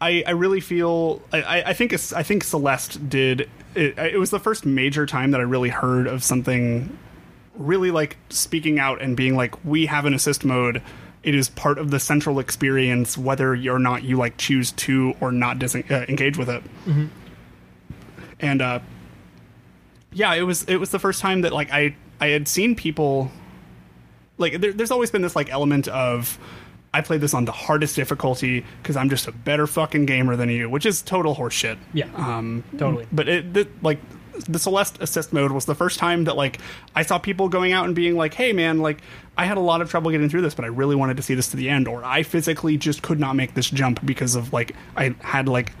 I I really feel I, I- think I think Celeste did it, it was the first major time that I really heard of something really like speaking out and being like we have an assist mode it is part of the central experience whether you're or not you like choose to or not dis- uh, engage with it Mhm. and uh yeah it was it was the first time that like i i had seen people like there, there's always been this like element of i played this on the hardest difficulty because i'm just a better fucking gamer than you which is total horseshit Yeah. um Totally. but it the, like the celeste assist mode was the first time that like i saw people going out and being like hey man like i had a lot of trouble getting through this but i really wanted to see this to the end or i physically just could not make this jump because of like i had like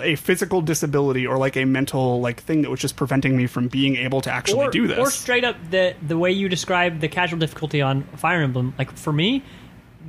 a physical disability or like a mental like thing that was just preventing me from being able to actually or, do this Or straight up the the way you describe the casual difficulty on Fire Emblem, like for me,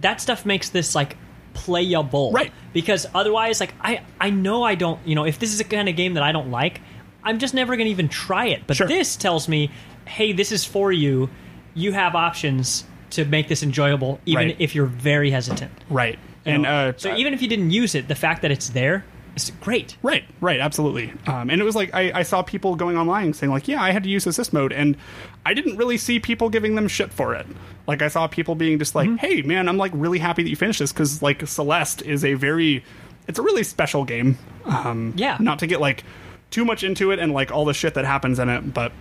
that stuff makes this like playable. Right. Because otherwise, like I I know I don't you know if this is a kind of game that I don't like, I'm just never gonna even try it. But this tells me, hey, this is for you. You have options to make this enjoyable, even Right. if you're very hesitant. right You and uh so even if you didn't use it, the fact that it's there is great. Right, right, absolutely. Um, and it was like I, I saw people going online saying like, "Yeah, I had to use assist mode," and I didn't really see people giving them shit for it. Like I saw people being just like, "Hey, man, I'm like really happy that you finished this because like Celeste is a very, it's a really special game." Um, yeah. Not to get like too much into it and like all the shit that happens in it, but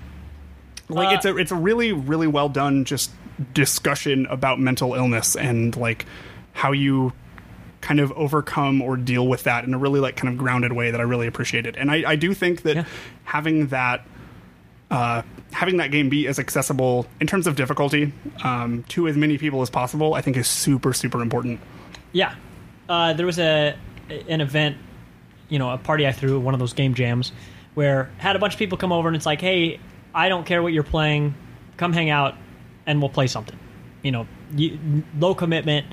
like Uh, it's a it's a really really well done just discussion about mental illness and like how you kind of overcome or deal with that in a really like kind of grounded way that I really appreciated. And I, I do think that having that uh, having that game be as accessible in terms of difficulty um, to as many people as possible, I think is super super important. Yeah, uh, there was a an event, you know, a party I threw, one of those game jams, where had a bunch of people come over and it's like, hey, I don't care what you're playing, come hang out, and we'll play something. You know, you, low commitment.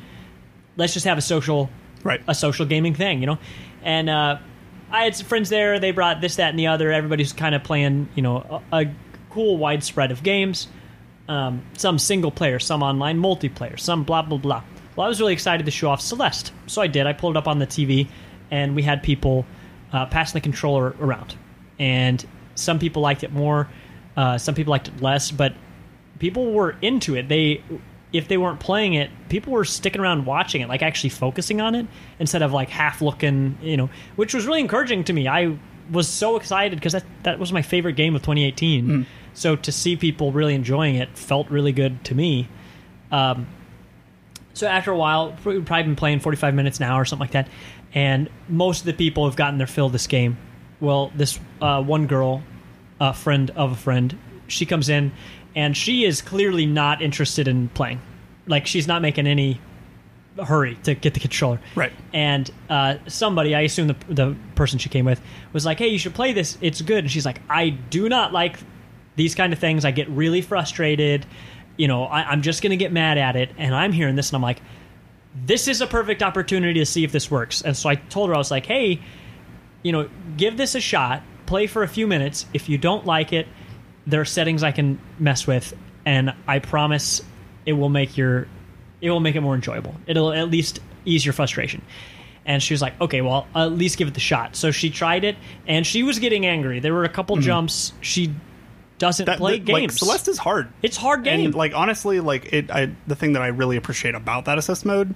Let's just have a social, right? A social gaming thing, you know, and uh, I had some friends there. They brought this, that, and the other. Everybody's kind of playing, you know, a, a cool widespread of games. Um, some single player, some online multiplayer, some blah blah blah. Well, I was really excited to show off Celeste, so I did. I pulled it up on the TV, and we had people uh, passing the controller around, and some people liked it more, uh, some people liked it less, but people were into it. They, if they weren't playing it, people were sticking around watching it, like actually focusing on it instead of like half looking, you know, which was really encouraging to me. I was so excited because that that was my favorite game of 2018. So to see people really enjoying it felt really good to me. Um, so after a while, we've probably been playing 45 minutes now or something like that, and most of the people have gotten their fill of this game. Well, this uh, one girl, a friend of a friend, she comes in, and she is clearly not interested in playing. Like she's not making any hurry to get the controller. Right. And uh, somebody, I assume the the person she came with, was like, "Hey, you should play this. It's good." And she's like, "I do not like these kind of things. I get really frustrated. You know, I, I'm just going to get mad at it." And I'm hearing this, and I'm like, "This is a perfect opportunity to see if this works." And so I told her, I was like, "Hey, you know, give this a shot. Play for a few minutes. If you don't like it, there are settings I can mess with, and I promise it will make your it will make it more enjoyable. It'll at least ease your frustration. And she was like, okay, well, I'll at least give it the shot. So she tried it, and she was getting angry. There were a couple mm-hmm. jumps. She doesn't That- play that- like, games. Celeste is hard. It's hard game. And like honestly, like it, I, the thing that I really appreciate about that assist mode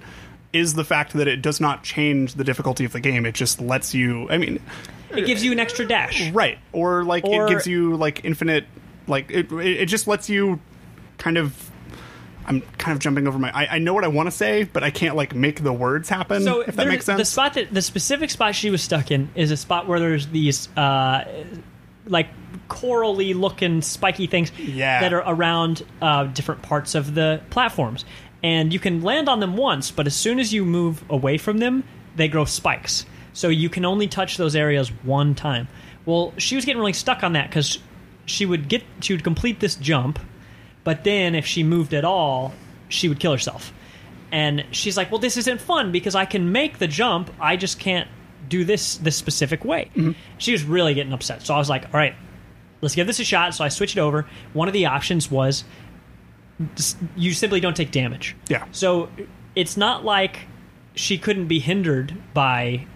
is the fact that it does not change the difficulty of the game. It just lets you. I mean, it gives you an extra dash. right? Or like Or- it gives you like infinite. Like it, it, just lets you kind of. I'm kind of jumping over my. I, I know what I want to say, but I can't like make the words happen. So if that makes sense. The spot that the specific spot she was stuck in is a spot where there's these uh, like corally looking spiky things Yeah. that are around uh, different parts of the platforms, and you can land on them once, but as soon as you move away from them, they grow spikes. So you can only touch those areas one time. Well, she was getting really stuck on that because she would get she would complete this jump, but then if she moved at all, she would kill herself. And she's like, "Well, this isn't fun because I can make the jump. I just can't do this this specific way." Mm-hmm. She was really getting upset. So I was like, "All right, let's give this a shot." So I switched it over. One of the options was you simply don't take damage. Yeah. So it's not like she couldn't be hindered by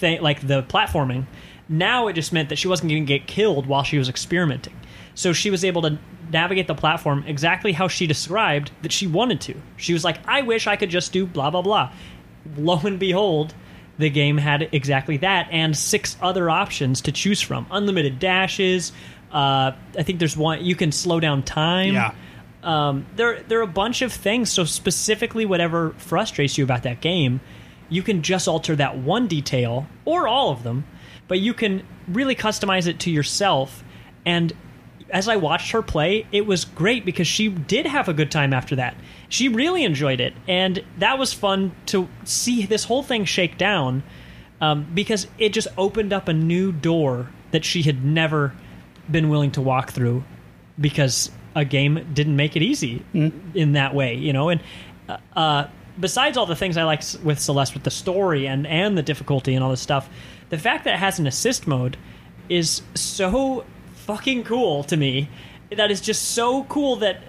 th- like the platforming. Now it just meant that she wasn't going to get killed while she was experimenting. So she was able to navigate the platform exactly how she described that she wanted to. She was like, "I wish I could just do blah blah blah." Lo and behold, the game had exactly that and six other options to choose from: unlimited dashes. Uh, I think there's one you can slow down time. Yeah. Um, there, there are a bunch of things. So specifically, whatever frustrates you about that game, you can just alter that one detail or all of them, but you can really customize it to yourself. And as I watched her play, it was great because she did have a good time after that. She really enjoyed it, and that was fun to see this whole thing shake down um, because it just opened up a new door that she had never been willing to walk through because a game didn't make it easy in that way, you know. And uh, uh, besides all the things I like with Celeste, with the story and and the difficulty and all this stuff, the fact that it has an assist mode is so fucking cool to me. That is just so cool that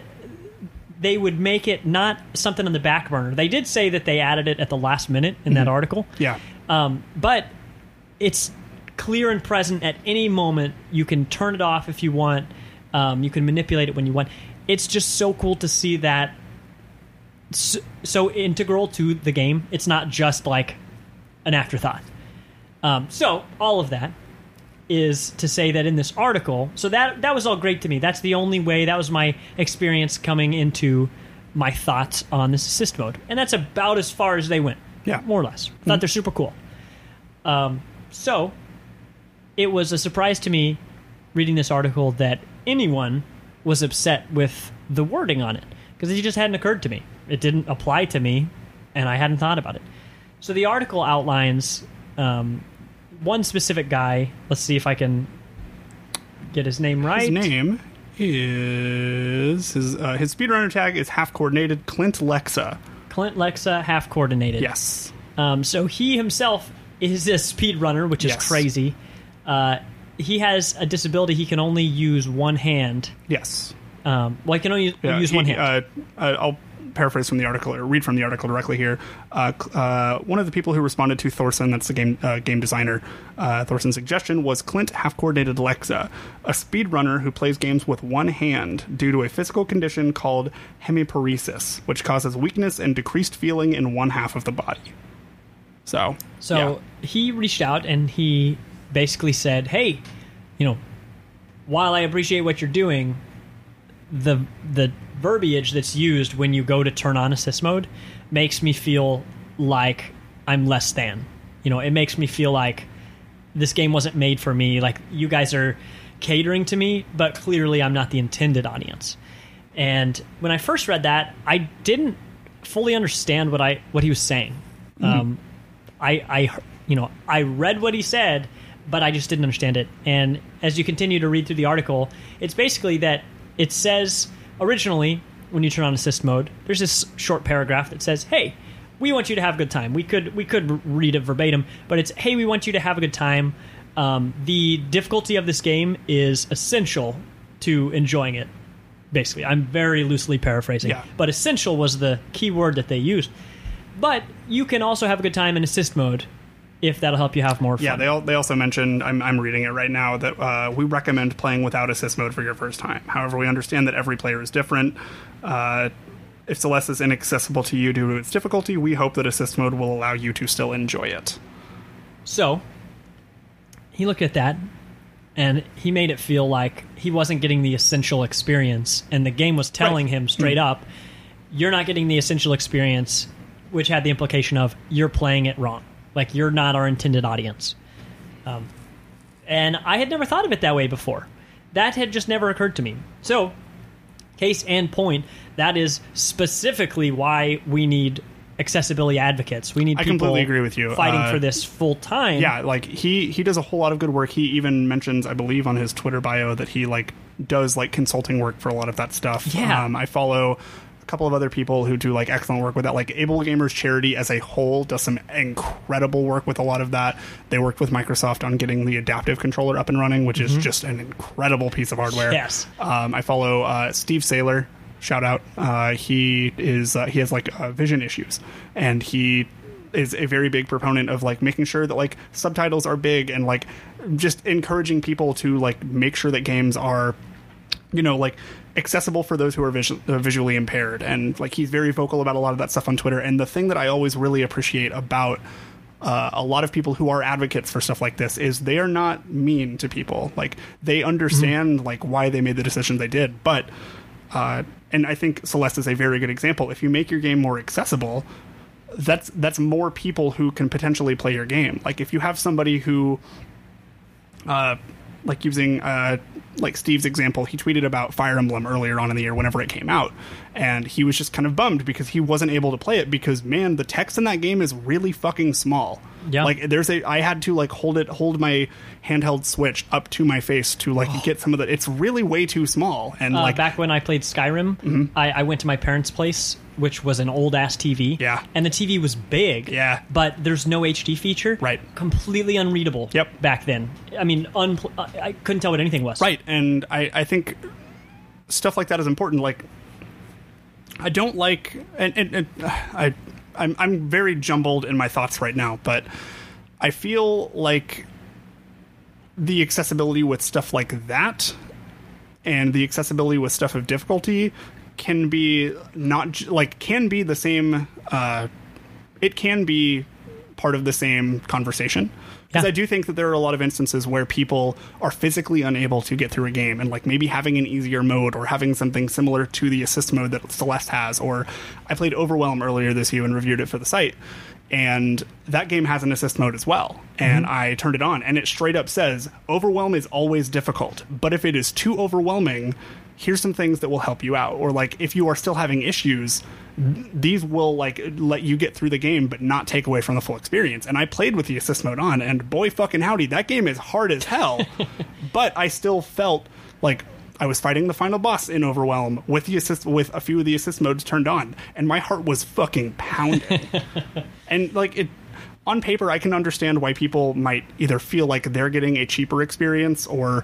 they would make it not something on the back burner. They did say that they added it at the last minute in that article. yeah. Um, but it's clear and present at any moment. You can turn it off if you want. Um, you can manipulate it when you want. It's just so cool to see that so, so integral to the game. It's not just like an afterthought. Um, so all of that is to say that in this article, so that that was all great to me. That's the only way. That was my experience coming into my thoughts on this assist mode, and that's about as far as they went. Yeah. more or less. I thought they're super cool. Um, so it was a surprise to me reading this article that anyone was upset with the wording on it because it just hadn't occurred to me. It didn't apply to me, and I hadn't thought about it. So the article outlines um, one specific guy. Let's see if I can get his name right. His name is his uh, his speedrunner tag is half coordinated. Clint Lexa. Clint Lexa, half coordinated. Yes. Um, so he himself is a speedrunner, which is Yes. crazy. Uh, he has a disability. He can only use one hand. Yes. Um, well, he can only Yeah, use he- one hand. Uh, uh, I'll paraphrase from the article or read from the article directly here. Uh, uh, one of the people who responded to Thorson, that's the game uh, game designer, uh, Thorson's suggestion was Clint half coordinated Lexa, a speedrunner who plays games with one hand due to a physical condition called hemiparesis, which causes weakness and decreased feeling in one half of the body. So, So he reached out and he basically said, "Hey, you know, while I appreciate what you're doing, the the verbiage that's used when you go to turn on assist mode makes me feel like I'm less than. You know, it makes me feel like this game wasn't made for me. Like you guys are catering to me, but clearly I'm not the intended audience. And when I first read that, I didn't fully understand what I what he was saying. Mhm. Um, I, I, you know, I read what he said, but I just didn't understand it. And as you continue to read through the article, it's basically that it says originally when you turn on assist mode, there's this short paragraph that says, "Hey, we want you to have a good time." We could we could read it verbatim, but it's, "Hey, we want you to have a good time." Um, the difficulty of this game is essential to enjoying it. Basically, I'm very loosely paraphrasing, Yeah. but essential was the key word that they used. But you can also have a good time in assist mode if that'll help you have more fun. Yeah, they, al- they also mentioned, I'm, I'm reading it right now, that uh, we recommend playing without assist mode for your first time. However, we understand that every player is different. Uh, if Celeste is inaccessible to you due to its difficulty, we hope that assist mode will allow you to still enjoy it. So he looked at that and he made it feel like he wasn't getting the essential experience, and the game was telling him straight Mm. up, "You're not getting the essential experience," which had the implication of you're playing it wrong. Like you're not our intended audience. Um, and I had never thought of it that way before. That had just never occurred to me. So, case and point, that is specifically why we need accessibility advocates. We need I people completely agree with you. fighting Uh, for this full time. Yeah, like he he does a whole lot of good work. He even mentions, I believe, on his Twitter bio that he like does like consulting work for a lot of that stuff. Yeah. um, I follow couple of other people who do like excellent work with that. Like Able Gamers Charity as a whole does some incredible work with a lot of that. They worked with Microsoft on getting the adaptive controller up and running, which is Mhm. just an incredible piece of hardware. Yes. Um, I follow uh, Steve Saylor. Shout out. Uh, he is uh, he has like uh, vision issues, and he is a very big proponent of like making sure that like subtitles are big and like just encouraging people to like make sure that games are you know like accessible for those who are visu- uh, visually impaired. And like he's very vocal about a lot of that stuff on twitter. And the thing that i always really appreciate about uh, a lot of people who are advocates for stuff like this is they are not mean to people. Like they understand like why they made the decision they did. But uh, and i think celeste is a very good example. If you make your game more accessible that's that's more people who can potentially play your game. Like if you have somebody who uh, like using uh, like Steve's example, he tweeted about Fire Emblem earlier on in the year whenever it came out, and he was just kind of bummed because he wasn't able to play it because man, the text in that game is really fucking small. Yeah. like there's a I had to like hold it hold my handheld Switch up to my face to like get some of the. It's really way too small, and Uh, like back when I played Skyrim, I, I went to my parents' place, which was an old ass TV. Yeah, and the TV was big. Yeah, but there's no HD feature. Right, completely unreadable. Yep. Back then, I mean, unpl- I I couldn't tell what anything was. Right, and I, I think stuff like that is important. Like, I don't like, and, and, and uh, I, I'm, I'm very jumbled in my thoughts right now, but I feel like the accessibility with stuff like that and the accessibility with stuff of difficulty can be not like can be the same uh it can be part of the same conversation because I do think that there are a lot of instances where people are physically unable to get through a game, and like maybe having an easier mode or having something similar to the assist mode that Celeste has. Or I played Overwhelm earlier this year and reviewed it for the site, and that game has an assist mode as well. And Mhm. I turned it on, and it straight up says Overwhelm is always difficult, but if it is too overwhelming, here's some things that will help you out. Or like if you are still having issues, these will like let you get through the game but not take away from the full experience. And i played with the assist mode on and boy fucking howdy that game is hard as hell. But i still felt like i was fighting the final boss in overwhelm with the assist with a few of the assist modes turned on and my heart was fucking pounding. And like it on paper i can understand why people might either feel like they're getting a cheaper experience or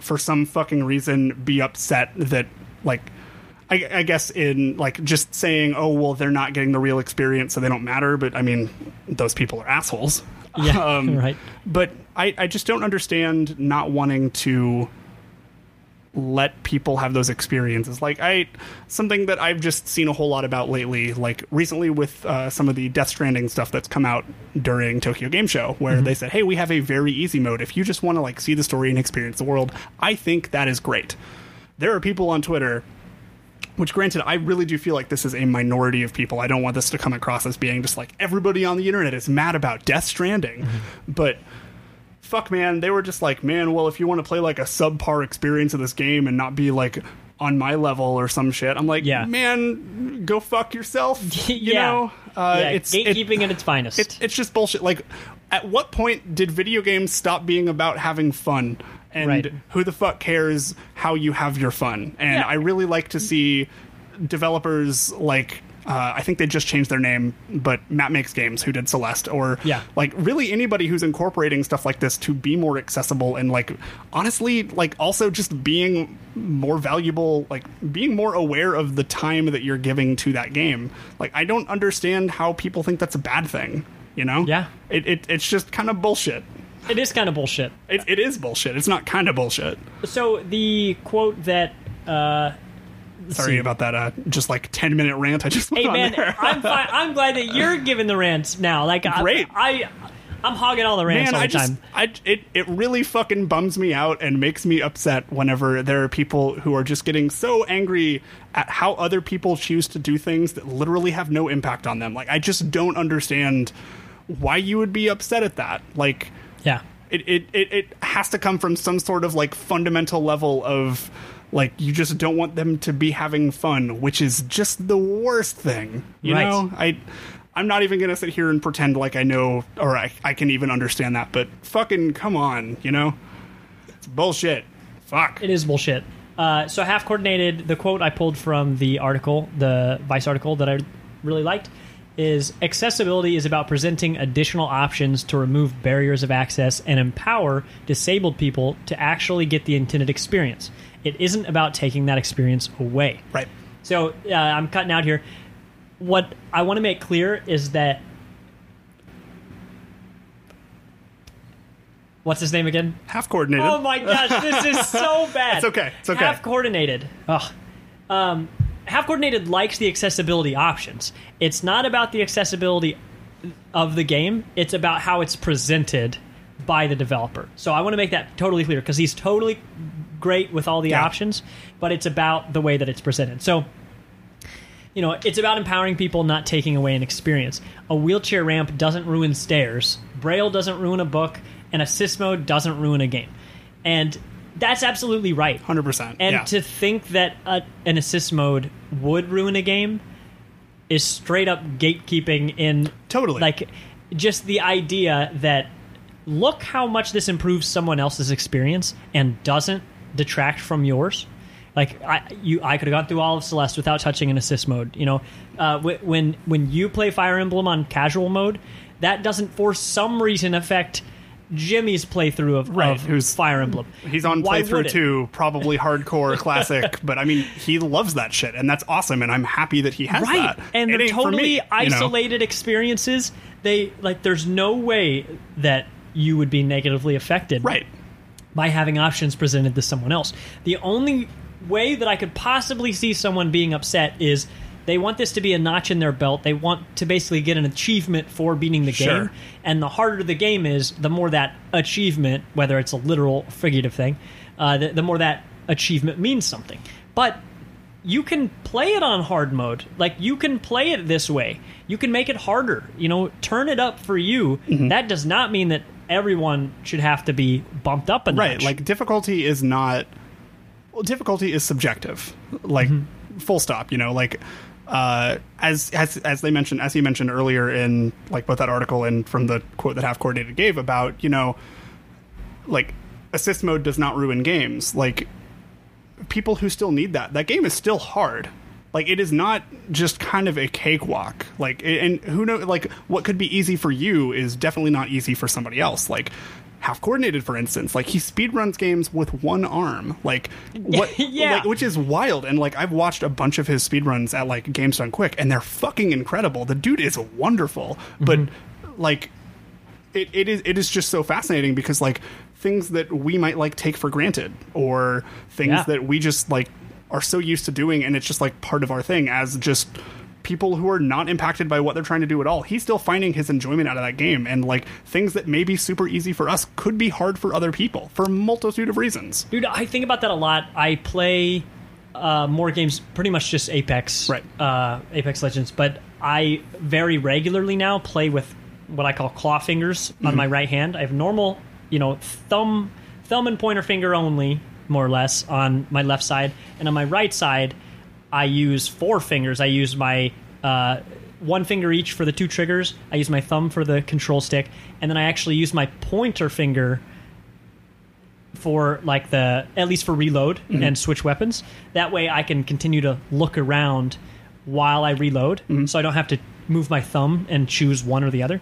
for some fucking reason be upset that like I, I guess in like just saying oh well they're not getting the real experience so they don't matter but i mean those people are assholes Yeah, right. but I, I just don't understand not wanting to let people have those experiences like i something that i've just seen a whole lot about lately like recently with uh, some of the death stranding stuff that's come out during tokyo game show where Mhm. they said hey we have a very easy mode if you just want to like see the story and experience the world i think that is great there are people on Twitter which granted i really do feel like this is a minority of people i don't want this to come across as being just like everybody on the internet is mad about death stranding but fuck man they were just like man well if you want to play like a subpar experience of this game and not be like on my level or some shit i'm like Yeah. man go fuck yourself you Yeah. know uh, Yeah, it's gatekeeping at its finest. it, it's just bullshit like at what point did video games stop being about having fun and Right. who the fuck cares how you have your fun and Yeah. i really like to see developers like uh, I think they just changed their name, but Matt Makes Games, who did Celeste, or Yeah. like really anybody who's incorporating stuff like this to be more accessible and like honestly, like also just being more valuable, like being more aware of the time that you're giving to that game. Like I don't understand how people think that's a bad thing. You know? Yeah. It, it it's just kind of bullshit. It is kind of bullshit. It, it is bullshit. It's not kind of bullshit. So the quote that uh, Sorry see. about that. Uh, just like ten minute rant. I just Hey man. I'm fine. I'm glad that you're giving the rants now. Like I- Great. I, I'm hogging all the rants Man, all the I just, time. I, it, it really fucking bums me out and makes me upset whenever there are people who are just getting so angry at how other people choose to do things that literally have no impact on them. Like, I just don't understand why you would be upset at that. Like, Yeah. it, it, it, it has to come from some sort of like fundamental level of like you just don't want them to be having fun, which is just the worst thing. You Right. know? I I'm not even gonna sit here and pretend like I know or I, I can even understand that, but fucking come on, you know? It's bullshit. Fuck. It is bullshit. Uh, so half coordinated. The quote I pulled from the article, the Vice article that I really liked, is accessibility is about presenting additional options to remove barriers of access and empower disabled people to actually get the intended experience. It isn't about taking that experience away. Right. So uh, I'm cutting out here. What I want to make clear is that. What's his name again? Half coordinated. Oh my gosh, this is so bad. It's okay, it's okay. Half coordinated. Ugh. Um, half coordinated likes the accessibility options. It's not about the accessibility of the game. It's about how it's presented by the developer. So I want to make that totally clear because he's totally great with all the Yeah. options, but it's about the way that it's presented. So you know, it's about empowering people, not taking away an experience. A wheelchair ramp doesn't ruin stairs. Braille doesn't ruin a book, and assist mode doesn't ruin a game. And that's absolutely right. 100%. And yeah. to think that a, an assist mode would ruin a game is straight up gatekeeping in Totally. like just the idea that look how much this improves someone else's experience and doesn't detract from yours. Like I, you, I could have gone through all of Celeste without touching an assist mode. You know, uh, when when you play Fire Emblem on casual mode, that doesn't for some reason affect Jimmy's playthrough of, Right, of who's- Fire Emblem. He's on Why playthrough two, probably hardcore classic, but I mean, he loves that shit, and that's awesome, and I'm happy that he has right that. and It they're totally me, you know? isolated experiences they like there's no way that you would be negatively affected Right. by having options presented to someone else the only way that i could possibly see someone being upset is they want this to be a notch in their belt they want to basically get an achievement for beating the Sure. game and the harder the game is the more that achievement whether it's a literal figurative thing uh, the, the more that achievement means something but you can play it on hard mode. Like you can play it this way. You can make it harder. You know, turn it up for you. Mm-hmm. That does not mean that everyone should have to be bumped up a notch. right like difficulty is not well difficulty is subjective like Mm-hmm. full stop you know like uh as as as they mentioned as he mentioned earlier in like both that article and from the quote that half coordinated gave about you know like assist mode does not ruin games. Like people who still need that that game is still hard. Like it is not just kind of a cakewalk. Like and who know like what could be easy for you is definitely not easy for somebody else. Like half coordinated for instance. Like he speedruns games with one arm. Like what Yeah. like, which is wild. And like i've watched a bunch of his speedruns at like games done quick and they're fucking incredible. The dude is wonderful. But mhm. like it, it is it is just so fascinating because like things that we might like take for granted or things Yeah. that we just like are so used to doing and it's just like part of our thing as just people who are not impacted by what they're trying to do at all. He's still finding his enjoyment out of that game, and like things that may be super easy for us could be hard for other people for a multitude of reasons. Dude, I think about that a lot. I play uh, more games, pretty much just Apex, right? Uh, Apex Legends, but I very regularly now play with what I call claw fingers on Mhm. my right hand. I have normal, you know, thumb, thumb and pointer finger only, more or less, on my left side, and on my right side, I use four fingers. I use my uh, one finger each for the two triggers. I use my thumb for the control stick, and then I actually use my pointer finger for like the at least for reload Mhm. and switch weapons. That way, I can continue to look around while I reload, so I don't have to move my thumb and choose one or the other.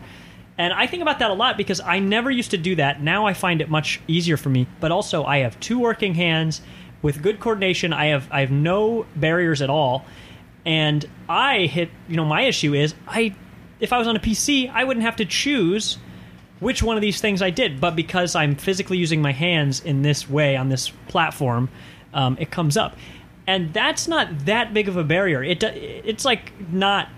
And I think about that a lot because I never used to do that. Now I find it much easier for me. But also, I have two working hands with good coordination. I have I have no barriers at all, and I hit. You know, my issue is I if I was on a PC, I wouldn't have to choose which one of these things I did. But because I'm physically using my hands in this way on this platform, um, it comes up, and that's not that big of a barrier. It it's like not,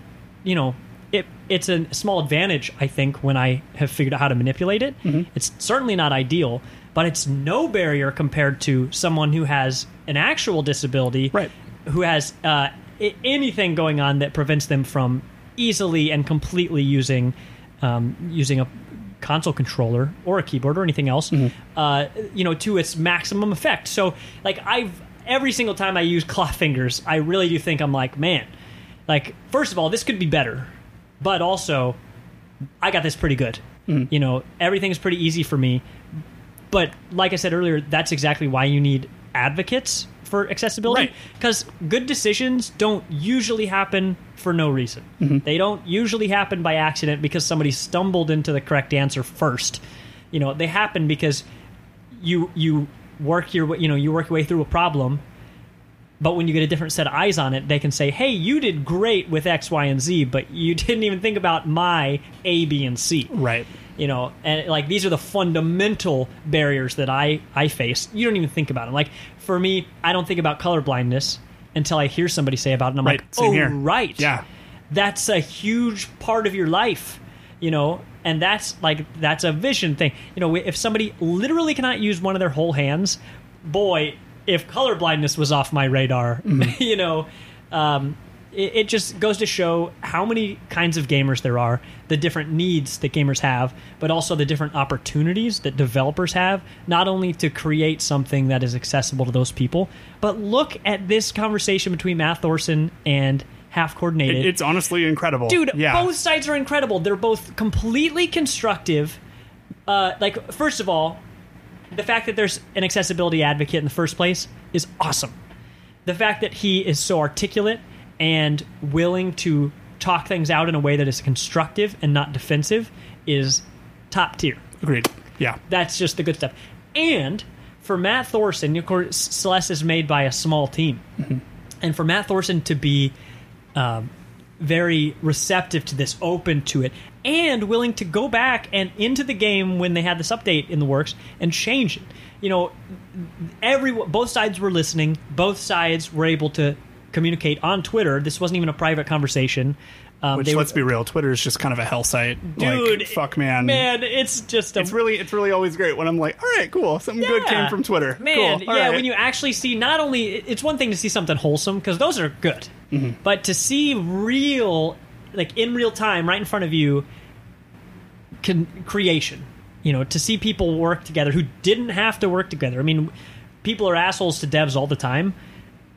you know, it it's a small advantage I think when I have figured out how to manipulate it. It's certainly not ideal, but it's no barrier compared to someone who has an actual disability, right? Who has uh, I- anything going on that prevents them from easily and completely using um, using a console controller or a keyboard or anything else, uh, you know, to its maximum effect. So, like, I've every single time I use claw fingers, I really do think I'm like, man, like, first of all, this could be better, but also, I got this pretty good. You know, everything's pretty easy for me. But like I said earlier, that's exactly why you need advocates for accessibility Right. because good decisions don't usually happen for no reason. Mhm. They don't usually happen by accident because somebody stumbled into the correct answer first. You know, they happen because you you work your way- you know you work your way through a problem but when you get a different set of eyes on it, they can say, "Hey, you did great with X, Y, and Z, but you didn't even think about my A, B, and C." Right. You know, and like these are the fundamental barriers that I I face. You don't even think about them. Like for me, I don't think about color blindness until I hear somebody say about it, and I'm Right, like, same "Oh, here. right, Yeah. that's a huge part of your life." You know, and that's like that's a vision thing. You know, if somebody literally cannot use one of their whole hands, boy, if color blindness was off my radar, you know, um, it, it just goes to show how many kinds of gamers there are, the different needs that gamers have, but also the different opportunities that developers have, not only to create something that is accessible to those people, but look at this conversation between Matt Thorson and Half Coordinated. It- it's honestly incredible, Dude, Yeah. both sides are incredible. They're both completely constructive. Uh, like, first of all, the fact that there's an accessibility advocate in the first place is awesome. The fact that he is so articulate and willing to talk things out in a way that is constructive and not defensive is top tier. Agreed. Yeah. That's just the good stuff. And for Matt Thorson, of course, Celeste is made by a small team. And for Matt Thorson to be um, very receptive to this, open to it, and willing to go back and into the game when they had this update in the works and change it. You know, every both sides were listening. Both sides were able to communicate on Twitter. This wasn't even a private conversation. Um, Which let's be real, Twitter is just kind of a hell site. Dude, like, fuck man, man, it's just a, it's really it's really always great when I'm like, all right, cool, something good came from Twitter. Man, cool. yeah, right. when you actually see not only it's one thing to see something wholesome because those are good, Mm-hmm. but to see real, like in real time, right in front of you, con- creation. You know, to see people work together who didn't have to work together. I mean, people are assholes to devs all the time,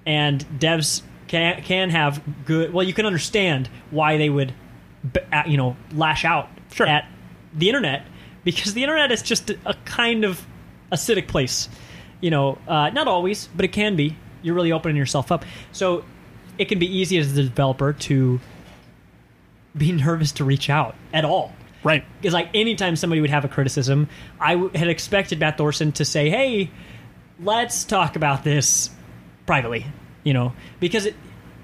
and devs can can have good. Well, you can understand why they would, you know, lash out at the internet because the internet is just a, a kind of acidic place. You know, uh, not always, but it can be. You're really opening yourself up, so it can be easy as the developer to be nervous to reach out at all. Right. Because like anytime somebody would have a criticism, I w- had expected Matt Thorson to say, "Hey, let's talk about this privately." You know, because it,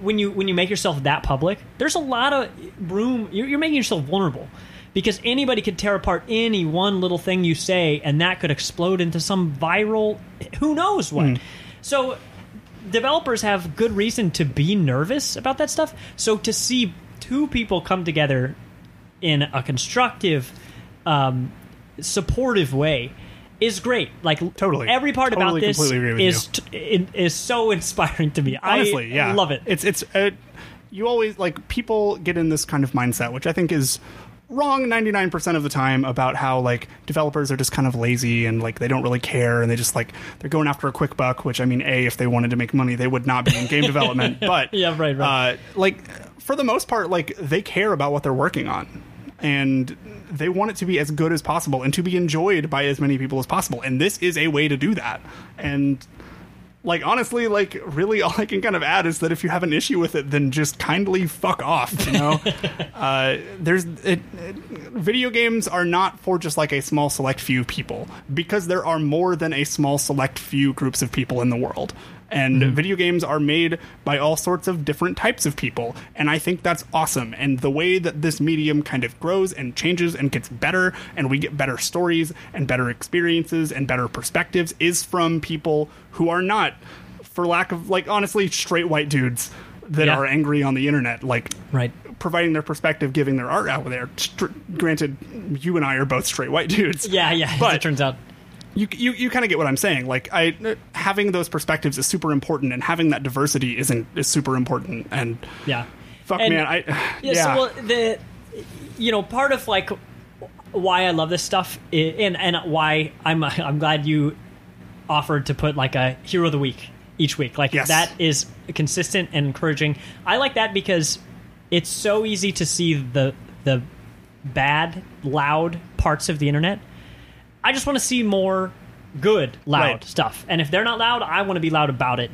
when you when you make yourself that public, there's a lot of room. You're, you're making yourself vulnerable because anybody could tear apart any one little thing you say, and that could explode into some viral, who knows what. Mm. So developers have good reason to be nervous about that stuff. So to see two people come together in a constructive, um, supportive way is great. Like Totally. every part about this completely agree with is t- it is so inspiring to me. honestly I yeah love it. it's it's uh, you always like people get in this kind of mindset which i think is wrong 99% of the time about how like developers are just kind of lazy and like they don't really care and they just like they're going after a quick buck which i mean a if they wanted to make money they would not be in game development but Yeah, right, right. uh, like for the most part like they care about what they're working on. And they want it to be as good as possible and to be enjoyed by as many people as possible. And this is a way to do that. And like honestly like really all i can kind of add is that if you have an issue with it then just kindly fuck off you know? Uh, there's it, it, video games are not for just like a small select few people because there are more than a small select few groups of people in the world and mm-hmm. video games are made by all sorts of different types of people. And i think that's awesome. And the way that this medium kind of grows and changes and gets better and we get better stories and better experiences and better perspectives is from people who are not for lack of like honestly straight white dudes that Yeah. are angry on the internet like right. providing their perspective giving their art out there. Granted you and i are both straight white dudes. Yeah, yeah. as But- it turns out, you you, you kind of get what I'm saying. Like I having those perspectives is super important, and having that diversity isn't is super important. And yeah. fuck And- man, I yeah, yeah. So, well, the you know part of like why I love this stuff and and why I'm I'm glad you offered to put like a hero of the week each week. Like Yes. that is consistent and encouraging. I like that because it's so easy to see the the bad loud parts of the internet. I just want to see more good loud Right. stuff. And if they're not loud, I want to be loud about it.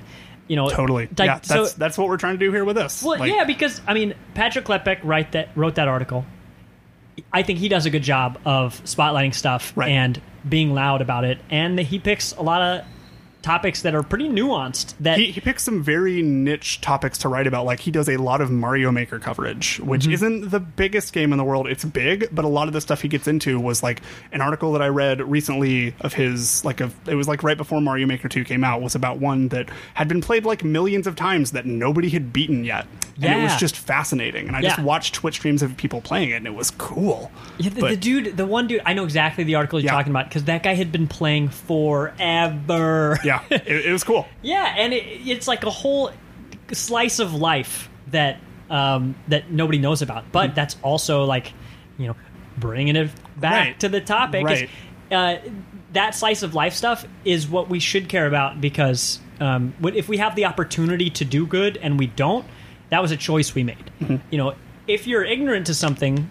You know, totally. like, yeah, so- that's that's what we're trying to do here with this. well, Like, yeah, because I mean, Patrick Klepek write that wrote that article. I think he does a good job of spotlighting stuff Right. and being loud about it, and he picks a lot of topics that are pretty nuanced. That he, he picks some very niche topics to write about. Like he does a lot of Mario Maker coverage, which Mm-hmm. isn't the biggest game in the world. It's big, but a lot of the stuff he gets into was like an article that I read recently of his. Like of it was like right before Mario Maker Two came out. Was about one that had been played like millions of times that nobody had beaten yet, and it was just fascinating. And I just watched Twitch streams of people playing it, and it was cool. Yeah, the, But- the dude, the one dude, I know exactly the article you're Yeah. talking about because that guy had been playing forever. Yeah, it, it was cool. Yeah, and it, it's like a whole slice of life that um, that nobody knows about, but that's also like you know bringing it back. Right. to the topic. Right. uh, that slice of life stuff is what we should care about because um, if we have the opportunity to do good and we don't, that was a choice we made. Mm-hmm. You know, if you're ignorant to something,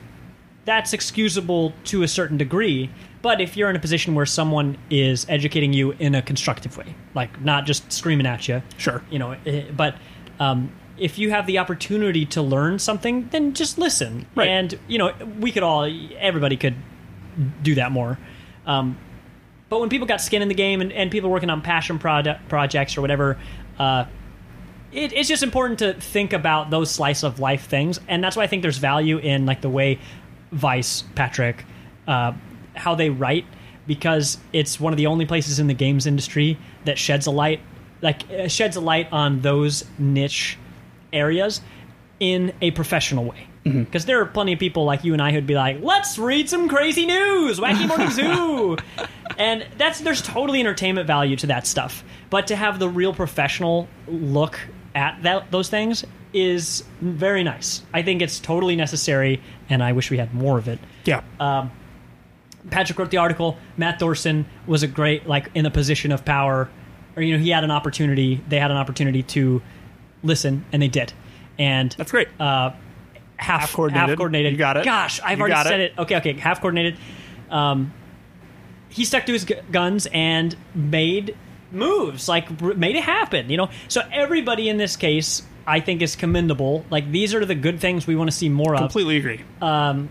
that's excusable to a certain degree. But if you're in a position where someone is educating you in a constructive way, like not just screaming at you, Sure. you know, eh, but um, if you have the opportunity to learn something, then just listen. Right. And you know, we could all, everybody could do that more. Um, but when people got skin in the game and, and people working on passion product projects or whatever, uh, it, it's just important to think about those slice of life things, and that's why I think there's value in like the way Vice, Patrick, uh, how they write, because it's one of the only places in the games industry that sheds a light, like uh, sheds a light on those niche areas in a professional way. Because there are plenty of people like you and I who'd be like, "Let's read some crazy news, wacky morning zoo," and that's there's totally entertainment value to that stuff. But to have the real professional look at that those things is very nice. I think it's totally necessary, and I wish we had more of it. Yeah. Um, Patrick wrote the article. Matt Thorson was a great, like, in a position of power, or you know, he had an opportunity. They had an opportunity to listen, and they did. And That's great. Uh, half, Half coordinated. Half coordinated. You got it. Gosh, I've You already said it. it. Okay, okay. Half coordinated. Um, he stuck to his gu- guns and made moves, like made it happen. You know, so everybody in this case, I think, is commendable. Like these are the good things we want to see more of. Completely agree. Um,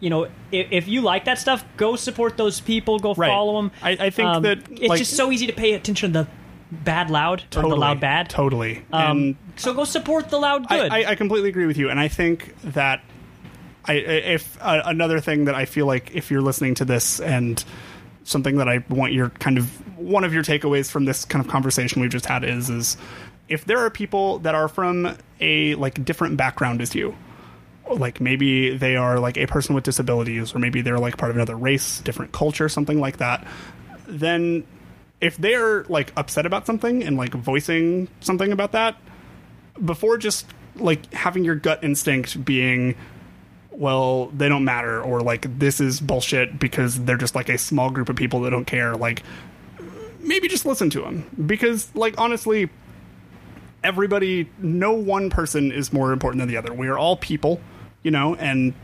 you know, if, if you like that stuff, go support those people. Go Right. follow them. I- I think that, it's like- just so easy to pay attention to the bad loud or Totally. the loud bad. Totally. Um, so go support the loud good. I, I, I completely agree with you, and I think that I, if uh, another thing that I feel like if you're listening to this and something that I want your kind of one of your takeaways from this kind of conversation we've just had is is if there are people that are from a like different background as you, like maybe they are like a person with disabilities, or maybe they're like part of another race, different culture, something like that, then if they're like upset about something and like voicing something about that, before just like having your gut instinct being well they don't matter or like this is bullshit because they're just like a small group of people that don't care. Like maybe just listen to them because like honestly everybody no one person is more important than the other. We are all people you know and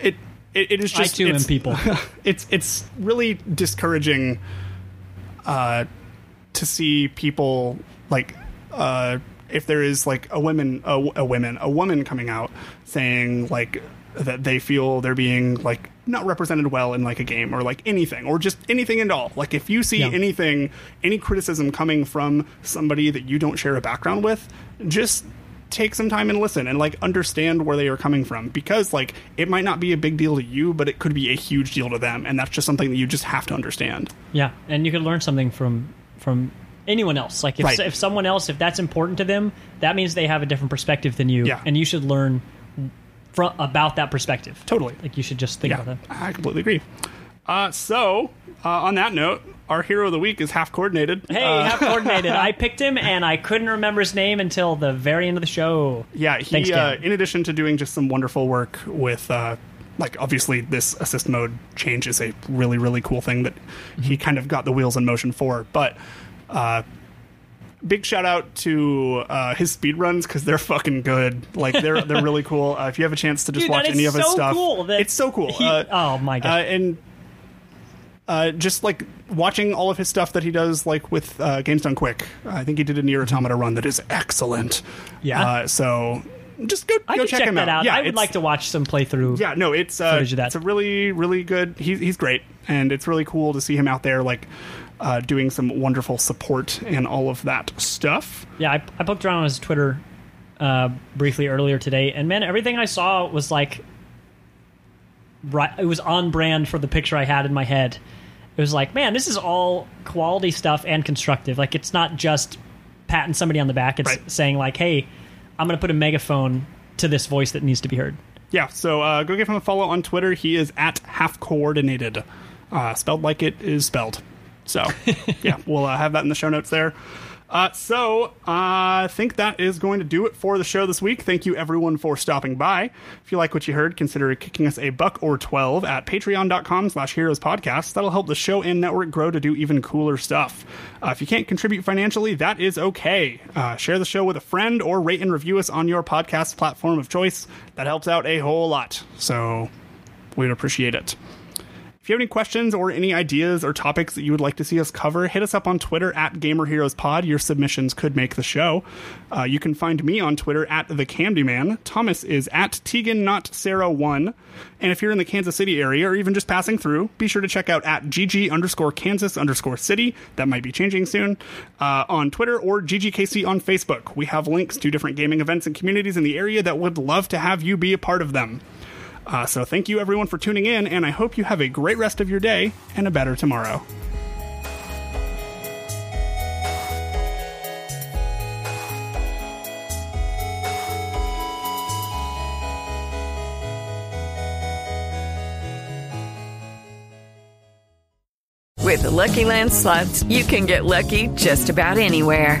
it it, it is I just too am it's- people. it's it's really discouraging uh to see people like uh if there is like a women a, a women a woman coming out saying like that they feel they're being like not represented well in like a game or like anything or just anything at all like if you see Yeah. anything any criticism coming from somebody that you don't share a background with just take some time and listen and like understand where they are coming from because like it might not be a big deal to you but it could be a huge deal to them and that's just something that you just have to understand Yeah, and you could learn something from from anyone else. Like if Right. if someone else, if that's important to them, that means they have a different perspective than you. Yeah. and you should learn from about that perspective. Totally. Like you should just think yeah about that. i completely agree uh, so uh, on that note our hero of the week is half coordinated Hey, Uh, half coordinated. I picked him, and I couldn't remember his name until the very end of the show. Yeah, he Thanks, uh, in addition to doing just some wonderful work with uh like obviously this assist mode change is a really really cool thing that he kind of got the wheels in motion for, but uh big shout out to uh, his speed runs because they're fucking good. Like they're they're really cool. Uh, if you have a chance to just Dude, watch any of his so stuff, cool it's so cool. he- uh, oh my uh, god! and uh, just like watching all of his stuff that he does, like with uh, Games Done Quick. I think he did a NieR: Automata run that is excellent. Yeah. Uh, so just go I go check, check him that out. Yeah, I would like to watch some playthrough. Yeah, no, it's uh, footage of that. it's a really really good. He's he's great, and it's really cool to see him out there like uh, doing some wonderful support and all of that stuff. Yeah, I, I poked around on his Twitter uh, briefly earlier today, and man, everything I saw was like, right. It was on brand for the picture I had in my head. It was like, man, this is all quality stuff and constructive. Like, it's not just patting somebody on the back. It's Right. saying like, hey, I'm going to put a megaphone to this voice that needs to be heard. Yeah, so uh, go give him a follow on Twitter. He is at half coordinated, uh, spelled like it is spelled. So yeah, we'll uh, have that in the show notes there. Uh, so uh, I think that is going to do it for the show this week. Thank you everyone for stopping by. If you like what you heard, consider kicking us a buck or twelve at patreon.com slash heroes podcast. That'll help the show and network grow to do even cooler stuff. Uh, if you can't contribute financially, that is okay. Uh, share the show with a friend or rate and review us on your podcast platform of choice. That helps out a whole lot. So we'd appreciate it. If you have any questions or any ideas or topics that you would like to see us cover, hit us up on Twitter at Gamer Heroes Pod. Your submissions could make the show. Uh, you can find me on Twitter at the Candyman. Thomas is at Tegan Not Sarah One. And if you're in the Kansas City area or even just passing through, be sure to check out at GG underscore Kansas underscore City. That might be changing soon uh, on Twitter or GGKC on Facebook. We have links to different gaming events and communities in the area that would love to have you be a part of them. Uh, so thank you everyone for tuning in, and I hope you have a great rest of your day and a better tomorrow. With the Lucky Land slots, you can get lucky just about anywhere.